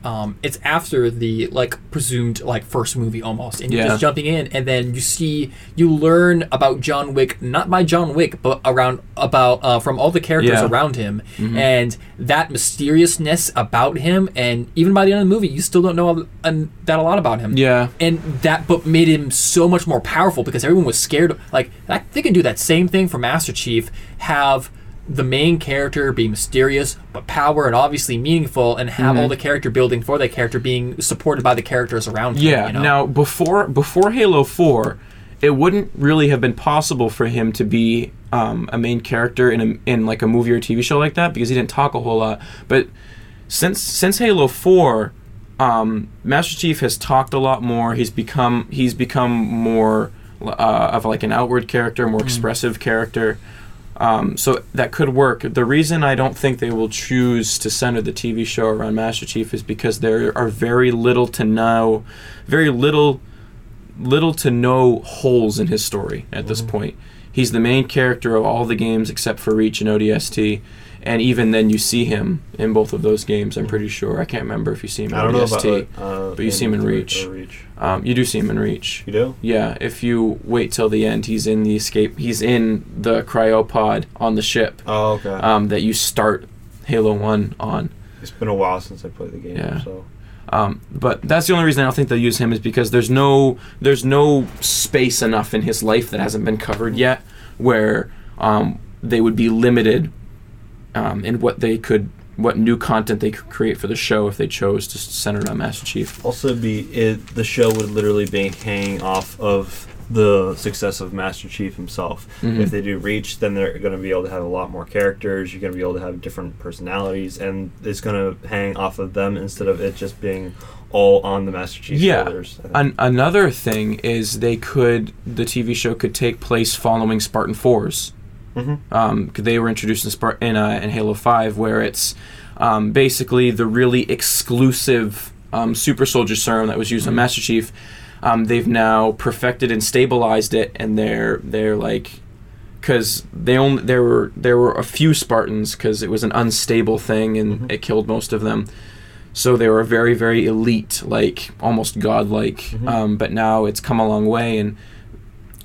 um, it's after the like presumed like first movie almost, and you're Yeah. just jumping in, and then you see you learn about John Wick not by John Wick, but around about uh, from all the characters Yeah. around him, Mhm. and that mysteriousness about him, and even by the end of the movie, you still don't know um, that a lot about him Yeah, and that but made him so much more powerful because everyone was scared like that, they can do that same thing for master chief have the main character be mysterious but power and obviously meaningful and have all the character building for that character being supported by the characters around him Yeah. you know? Now before before Halo Four, it wouldn't really have been possible for him to be um, a main character in a, in like a movie or TV show like that because he didn't talk a whole lot. But since since Halo Four, um, Master Chief has talked a lot more. He's become he's become more uh, of like an outward character, more expressive character. Um, so that could work. The reason I don't think they will choose to center the TV show around Master Chief is because there are very little to no, very little, little to no holes in his story at this point. He's the main character of all the games except for Reach and ODST, and even then you see him in both of those games. I'm pretty sure. I can't remember if you see him in I don't know about. Uh, but you see him in Reach. or Reach. um, you do see him in Reach. You do? Yeah, if you wait till the end, he's in the escape. He's in the cryopod on the ship Oh, okay. um, that you start Halo One on. it's been a while since I played the game, Yeah. so Um, but that's the only reason I don't think they'll use him is because there's no there's no space enough in his life that hasn't been covered yet, where um, they would be limited um, and what they could, what new content they could create for the show if they chose to center it on Master Chief. Also, be it the show would literally be hanging off of the success of Master Chief himself. Mhm. If they do Reach, then they're going to be able to have a lot more characters. You're going to be able to have different personalities, and it's going to hang off of them instead of it just being all on the Master Chief Yeah. shoulders. An- another thing is they could the TV show could take place following Spartan Fours. Mhm. Um, they were introduced in, in, uh, in Halo Five, where it's um, basically the really exclusive um, super soldier serum that was used on Master Chief. Um, they've now perfected and stabilized it, and they're they're like because they only there were there were a few Spartans because it was an unstable thing and Mhm. it killed most of them. So they were very very elite, like almost godlike. Mhm. Um, but now it's come a long way, and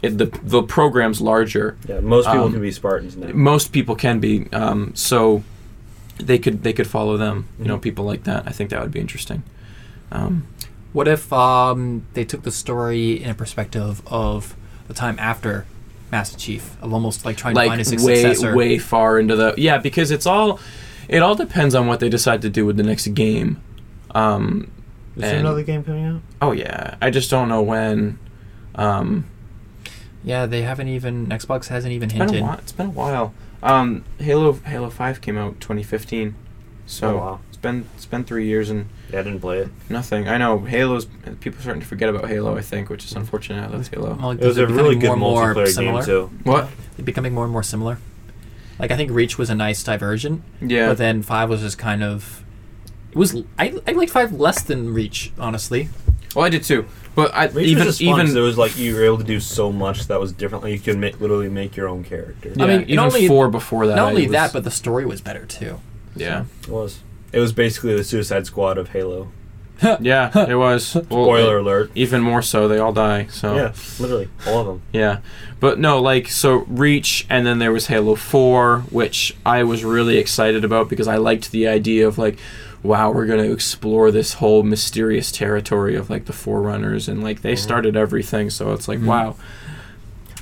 it, the the program's larger. yeah, most people um, can be Spartans now. Most people can be. Um, so they could they could follow them. You know, Mhm. people like that. I think that would be interesting. Um, What if um, they took the story in a perspective of the time after Master Chief, of almost like trying to find his way successor? way far into the yeah because it's all it all depends on what they decide to do with the next game um Is there another game coming out? oh yeah i just don't know when um Yeah, they haven't even Xbox hasn't even it's been a hinted. while it's been a while um halo halo 5 came out 2015 so Oh, wow. it's been it's been three years and Yeah, I didn't play it. nothing i know halo's people are starting to forget about halo i think which is unfortunate i love halo Well, It was a really good more more multiplayer similar. game too. what They're becoming more and more similar. Like I think Reach was a nice diversion, yeah but then Five was just kind of. It was I I liked Five less than Reach, honestly. well i did too but i Reach even was just fun 'cause even it was like you were able to do so much that was different. Like you could make, literally make your own character. yeah, I mean, even not only- four before that Not I only was- that, but the story was better too. yeah It was. It was basically the Suicide Squad of Halo. *laughs* Yeah, it was. *laughs* Well, Spoiler it- alert. Even more so, they all die. So Yeah, literally all of them. yeah. but no, like so Reach, and then there was Halo Four, which I was really excited about because I liked the idea of like, wow, we're gonna explore this whole mysterious territory of like the Forerunners, and like they Mhm. started everything. So it's like Mhm. wow,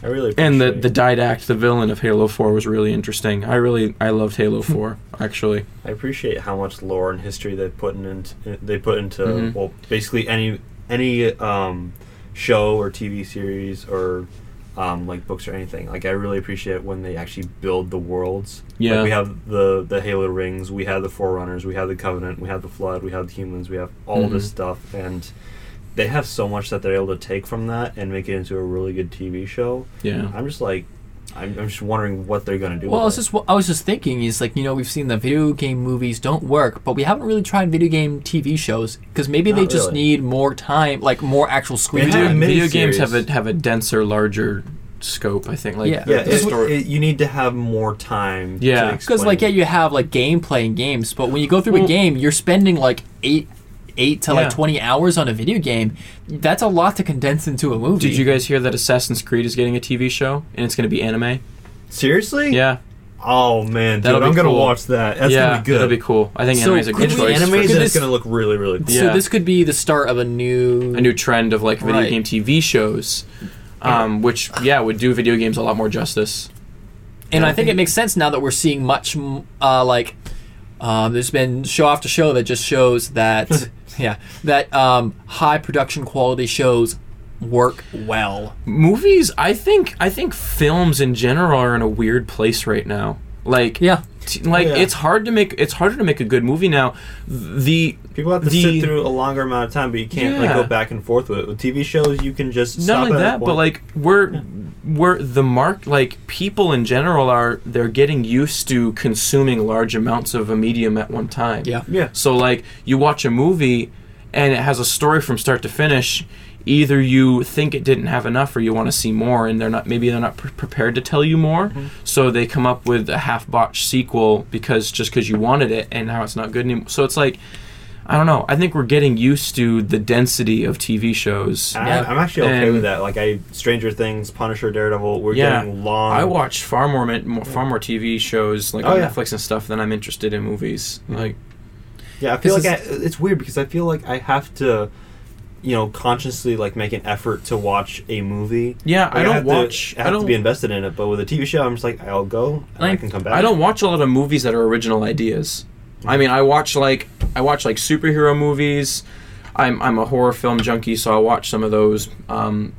I really and the the Didact, the villain of Halo Four, was really interesting. I really I loved Halo *laughs* Four actually. I appreciate how much lore and history they put in, into they put into Mhm. well basically any any um, show or TV series or um, like books or anything. Like I really appreciate when they actually build the worlds. Yeah. Like we have the the Halo rings, we have the Forerunners, we have the Covenant, we have the Flood, we have the humans, we have all this Mhm. stuff, and they have so much that they're able to take from that and make it into a really good TV show. Yeah. I'm just like, I'm, I'm just wondering what they're gonna do. Well, I was it. just I was just thinking is like you know we've seen the video game movies don't work, but we haven't really tried video game TV shows because maybe they just really. need more time, like more actual screen They Video, have time. video games have a have a denser, larger scope. I think. Like Yeah. Yeah, it, story- it- you need to have more time. Yeah. Because, Because like yeah, you have like gameplay in games, but when you go through a game, you're spending like eight eight to Yeah. like twenty hours on a video game. That's a lot to condense into a movie. Did you guys hear that Assassin's Creed is getting a TV show and it's going to be anime? seriously? Yeah, Oh man, dude, I'm gonna watch that. That's yeah, gonna be good. that'll be cool. I think So anime is a could good we choice. Anime for- is this- gonna look really, really cool. So Yeah. this could be the start of a new a new trend of like video Right. game TV shows, um, which yeah would do video games a lot more justice. And Yeah, I I think think- it makes sense now that we're seeing much, uh, like, um, there's been show after show that just shows that, *laughs* yeah, that um, high production quality shows work well. Movies, I think, I think films in general are in a weird place right now. Like Yeah, t- oh, like Oh, yeah. it's hard to make it's harder to make a good movie now. The People have to The- sit through a longer amount of time, but you can't like go back and forth with it. With TV shows, you can just not stop only at that, but like we're we're the mark like people in general are they're getting used to consuming large amounts of a medium at one time. yeah. yeah, So like you watch a movie and it has a story from start to finish. Either you think it didn't have enough, or you want to see more, and they're not. Maybe they're not pre- prepared to tell you more, mm-hmm. so they come up with a half-botched sequel because just because you wanted it, and now it's not good anymore. So it's like, I don't know. I think we're getting used to the density of TV shows. And Yeah. I, I'm actually okay And- with that. Like I, Stranger Things, Punisher, Daredevil, we're Yeah. getting long. I watch far more, more far more TV shows like Oh, on yeah. Netflix and stuff than I'm interested in movies. Like, Yeah, I feel This like I, it's weird because I feel like I have to. You know, consciously like make an effort to watch a movie. Yeah, Like, I don't have to- watch- I I have don't- to be invested in it. But with a TV show, I'm just like, I'll go and I, I- can come back. I don't watch a lot of movies that are original ideas. I mean, I watch like I watch like superhero movies. I'm I'm a horror film junkie, so I watch some of those. Um,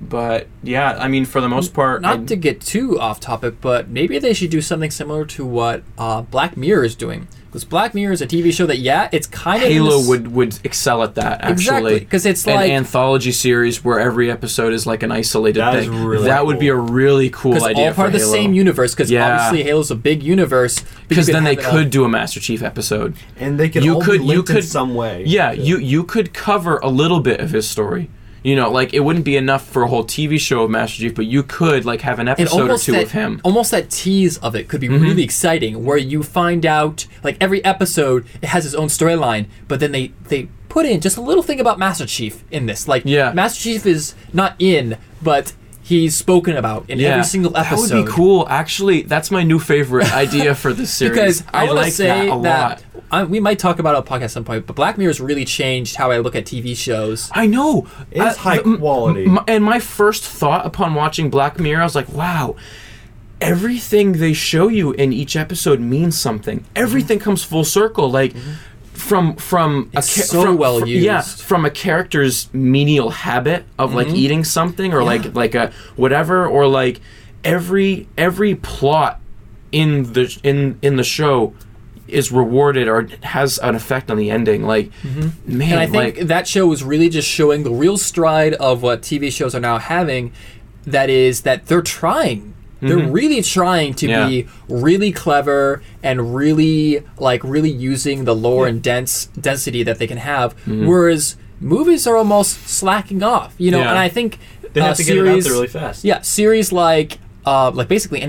but yeah, I mean, for the most part, I- Not to get too off topic, but maybe they should do something similar to what uh, Black Mirror is doing. Because Black Mirror is a TV show that, yeah, it's kind of Halo this- would would excel at that actually. Exactly, 'cause it's an like- anthology series where every episode is like an isolated That is thing. really that would be a cool. really cool because idea all part for of the Halo. same universe. Because Yeah. obviously Halo's a big universe. Because then they it could all- do a Master Chief episode. and they could you all could be you could in some way. Yeah, to- you you could cover a little bit of his story. You know, like it wouldn't be enough for a whole TV show of Master Chief, but you could like have an episode or two that, of him. almost that tease of it could be Mm-hmm. really exciting, where you find out like every episode it has its own storyline, but then they they put in just a little thing about Master Chief in this. Like Yeah. Master Chief is not in, but he's spoken about in every single episode. That would be cool. Actually, that's my new favorite idea for this *laughs* series. Because I, to like say that a that, lot. I, we might talk about it on a podcast at some point, but Black Mirror's really changed how I look at TV shows. I know. It's Uh, high the- m- quality. m- and my first thought upon watching Black Mirror, I was like, wow. Everything they show you in each episode means something. Everything comes full circle. Like from from It's a so from, well fr- Yeah, from a character's menial habit of like eating something or like like a whatever or like every every plot in the in in the show is rewarded or has an effect on the ending. Like man, And I think like that show was really just showing the real stride of what TV shows are now having. That is that they're trying. They're really trying to Mm-hmm. Yeah. be really clever and really like really using the lore and dense density that they can have. Mm-hmm. Whereas movies are almost slacking off, you know. Yeah. And I think They have uh, to get it out there really fast. Yeah, series like uh, like basically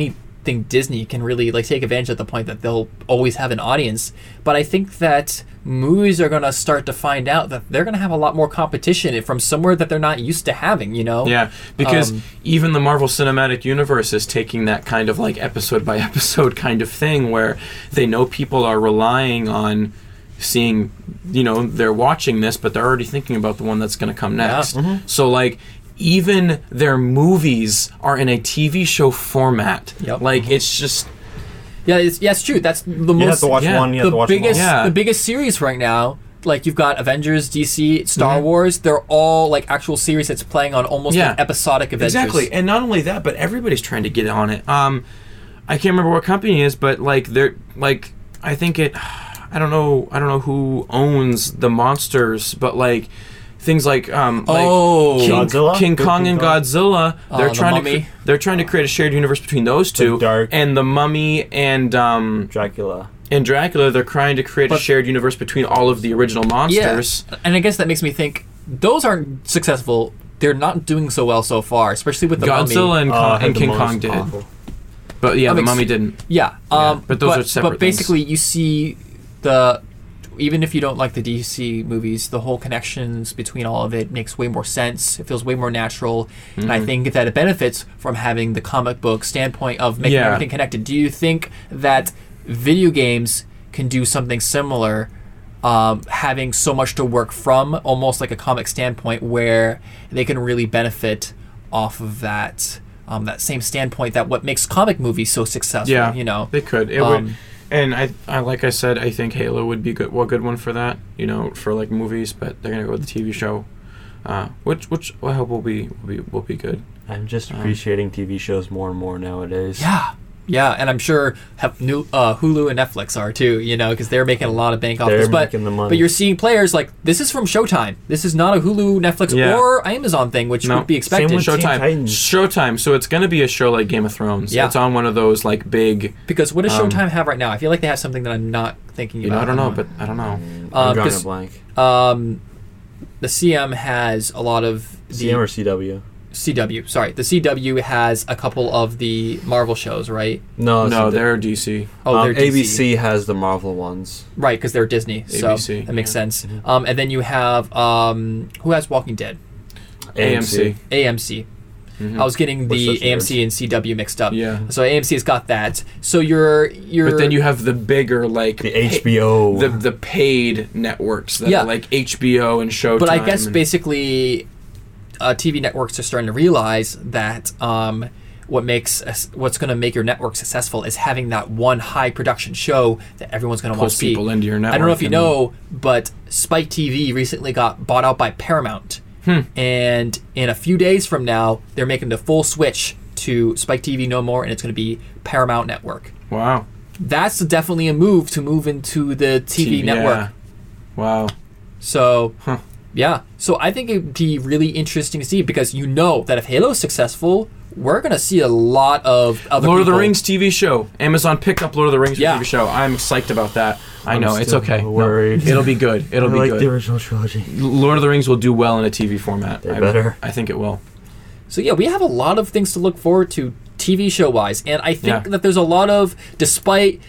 anything Disney can really like take advantage at the point that they'll always have an audience. But I think that movies are gonna start to find out that they're gonna have a lot more competition from somewhere that they're not used to having. You know? Yeah, because Um, even the Marvel Cinematic Universe is taking that kind of like episode by *laughs* episode kind of thing where they know people are relying on seeing, you know, they're watching this, but they're already thinking about the one that's going to come next. Mm-hmm. So, like, even their movies are in a TV show format. Yep. Like, it's just. Yeah, it's, yeah, it's true. That's the You most have to watch yeah, one. You have the to watch biggest them. Yeah. the biggest series right now. Like you've got Avengers, DC, Star Mm-hmm. Wars. They're all like actual series that's playing on almost Yeah. like episodic Avengers. Exactly, and not only that, but everybody's trying to get on it. Um, I can't remember what company it is, but like they're like I think it. *sighs* I don't know. I don't know who owns the monsters, but like things like um like Oh. King, Godzilla? King Kong and Kong? Godzilla. They're Uh, the trying to Mummy. cre- they're trying to create a shared universe between those two. Dark- and the Mummy and um Dracula. and Dracula. They're trying to create a shared universe between all of the original monsters. Yeah, and I guess that makes me think those aren't successful. They're not doing so well so far, especially with the Godzilla Mummy. and, Uh, Kong, had and King Kong did, awful. but yeah, That the makes- Mummy didn't. Yeah, um, but those are separate But things. basically, you see the even if you don't like the DC movies, the whole connections between all of it makes way more sense. It feels way more natural, and Mm-hmm. I think that it benefits from having the comic book standpoint of making Yeah. everything connected. Do you think that video games can do something similar? Um, having so much to work from, almost like a comic standpoint, where they can really benefit off of that um, that same standpoint that what makes comic movies so successful. Yeah, you know, they could. It Um, would, and I, I, like I said, I think Halo would be good. Well, good one for that. You know, for like movies, but they're gonna go with the TV show, uh, which which I hope will be will be will be good. I'm just appreciating TV shows more and more nowadays. Yeah, yeah, and I'm sure have new uh, Hulu and Netflix are too. You know, because they're making a lot of bank off They're this. But making the money. but you're seeing players like this is from Showtime. This is not a Hulu, Netflix, Yeah. or Amazon thing, which No, would be same expected. with Showtime, Showtime. So it's gonna be a show like Game of Thrones. Yeah. it's on one of those like big. because what does Um, Showtime have right now? I feel like they have something that I'm not thinking You know, about. I don't know, but I don't know. I'm Uh, drawing a 'cause- blank. um, the CM has a lot of the CM or CW? CW. Sorry, the CW has a couple of the Marvel shows, right? No, no, the- they're DC. Oh, um, they're DC. ABC has the Marvel ones. Right, because they're Disney, so ABC, that makes yeah. sense. Um, and then you have um, who has Walking Dead? AMC. AMC. I was getting the We're AMC and CW mixed up. Yeah. So AMC has got that. So you're you're But then you have the bigger like The pa- HBO. the the paid networks that Yeah. are like HBO and Showtime. But I guess basically, uh, TV networks are starting to realize that um, what makes what's going to make your network successful is having that one high production show that everyone's going to want to see. people into your network. I don't know if you know, but Spike TV recently got bought out by Paramount, Hmm. and in a few days from now, they're making the full switch to Spike TV no more, and it's going to be Paramount Network. wow That's definitely a move to move into the TV, network. yeah. Wow. So, Huh. Yeah. So I think it'd be really interesting to see because you know that if Halo is successful, we're gonna see a lot of other Lord of the Rings TV show. Amazon picked up Lord of the Rings Yeah. TV show. I'm psyched about that. I I'm know it's still okay. No, worried. it'll be good. *laughs* It'll I be like good. the original trilogy. Lord of the Rings will do well in a TV format. They I, better. I think it will. So yeah, we have a lot of things to look forward to TV show wise, and I think Yeah. that there's a lot of, despite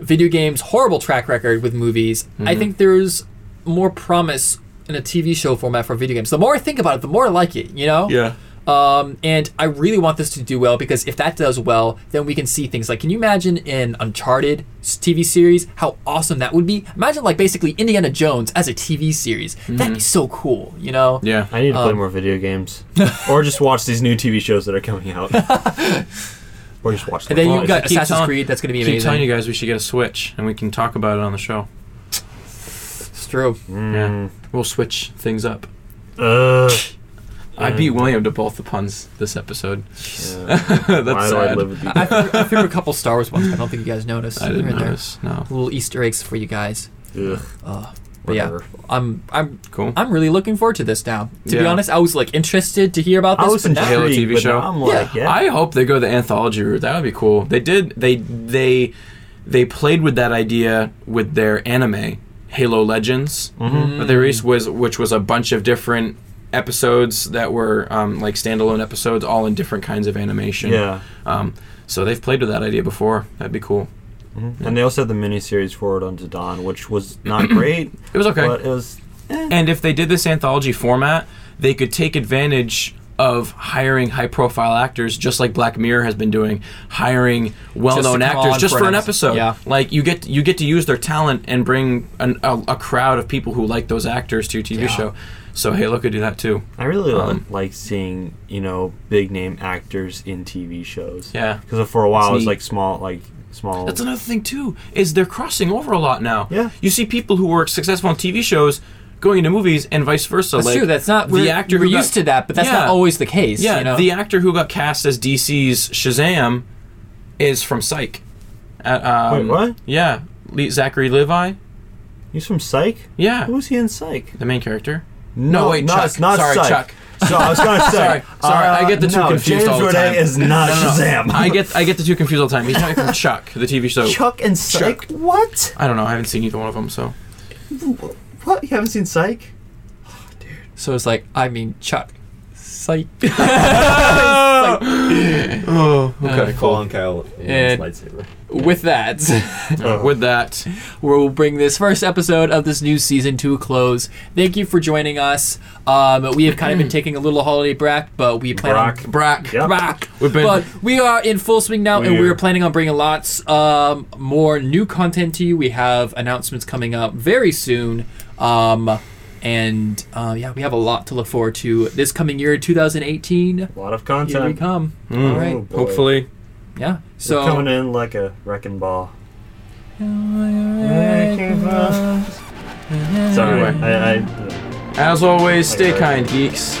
video games' horrible track record with movies, I Mm-hmm. think there's more promise in a TV show format for video games. The more I think about it, the more I like it. You know. Yeah. Um, and I really want this to do well because if that does well, then we can see things like can you imagine an Uncharted TV series how awesome that would be? Imagine like basically Indiana Jones as a TV series. That'd be so cool, you know? Mm-hmm. Yeah. I need to play Um, more video games, *laughs* or just watch these new TV shows that are coming out, *laughs* or just watch. And then you've got Assassin's telling- Creed. That's going to be amazing. Keep amazing. telling you guys we should get a Switch and we can talk about it on the show. It's true. Yeah. We'll switch things up. Ugh. I beat William to both the puns this episode. Yeah. *laughs* That's Why do I live with you? I, threw, I threw a couple Star Wars ones. I don't think you guys noticed. I didn't They're in there. notice. No. Little Easter eggs for you guys. Ugh. Uh, but yeah, I'm I'm Cool. I'm really looking forward to this now. To be honest, I was like interested to hear about this. I was but now- Halo TV show? now I'm like, yeah. I hope they go the anthology route. That would be cool. They did. They they they played with that idea with their anime Halo Legends Mm-hmm. that they released was which was a bunch of different episodes that were um, like standalone episodes, all in different kinds of animation. yeah. Um, so they've played with that idea before. That'd be cool. And they also had the miniseries Forward Unto Dawn, which was not *clears throat* great, It was okay. but it was. eh. And if they did this anthology format, they could take advantage of hiring high profile actors just like Black Mirror has been doing, hiring well known actors just for an episode. Yeah. Like you get you get to use their talent and bring an, a, a crowd of people who like those actors to your TV Yeah. show. So Halo could do that too. I really Um, like seeing you know big name actors in TV shows. Yeah. because for a while it was neat. like small, like small. That's another thing too, is they're crossing over a lot now. Yeah. You see people who were successful on TV shows going into movies and vice versa. That's like true. That's not. the We're, actor we're who got- used to that, but that's Yeah. not always the case. Yeah, you know? the actor who got cast as DC's Shazam is from Psych. At, um, Wait, what? Yeah, Le- Zachary Levi. He's from Psych. Yeah, Who was he in Psych? the main character. No, wait, not, Chuck. not Sorry, Psych. Chuck. So I was gonna *laughs* say. Sorry, sorry, I get the two no, confused James all the Roday time. is *laughs* not No, no, no. Shazam. I get I get the two confused all the time. He's talking from Chuck, the TV show. Chuck and Psych. What? I don't know. I haven't seen either one of them. So What? You haven't seen Psych? Oh, dude. so it's like, I mean, Chuck. Psych. *laughs* *laughs* oh, okay, Call on Kyle And- lightsaber. With that, *laughs* With that, we'll bring this first episode of this new season to a close. Thank you for joining us. Um, we have kind of been *clears throat* taking a little holiday break, but we plan Brack. on Brack. Yep. back. We've been- but we are in full swing now, and We we are. are planning on bringing lots um, more new content to you. We have announcements coming up very soon. Um, and uh, yeah, we have a lot to look forward to this coming year, 2018. A lot of content. Here we content. come. Mm. All right. Oh. Hopefully, Yeah. So So coming in like a wrecking ball. Sorry, Anyway. I, I, as always, stay Okay. kind, geeks.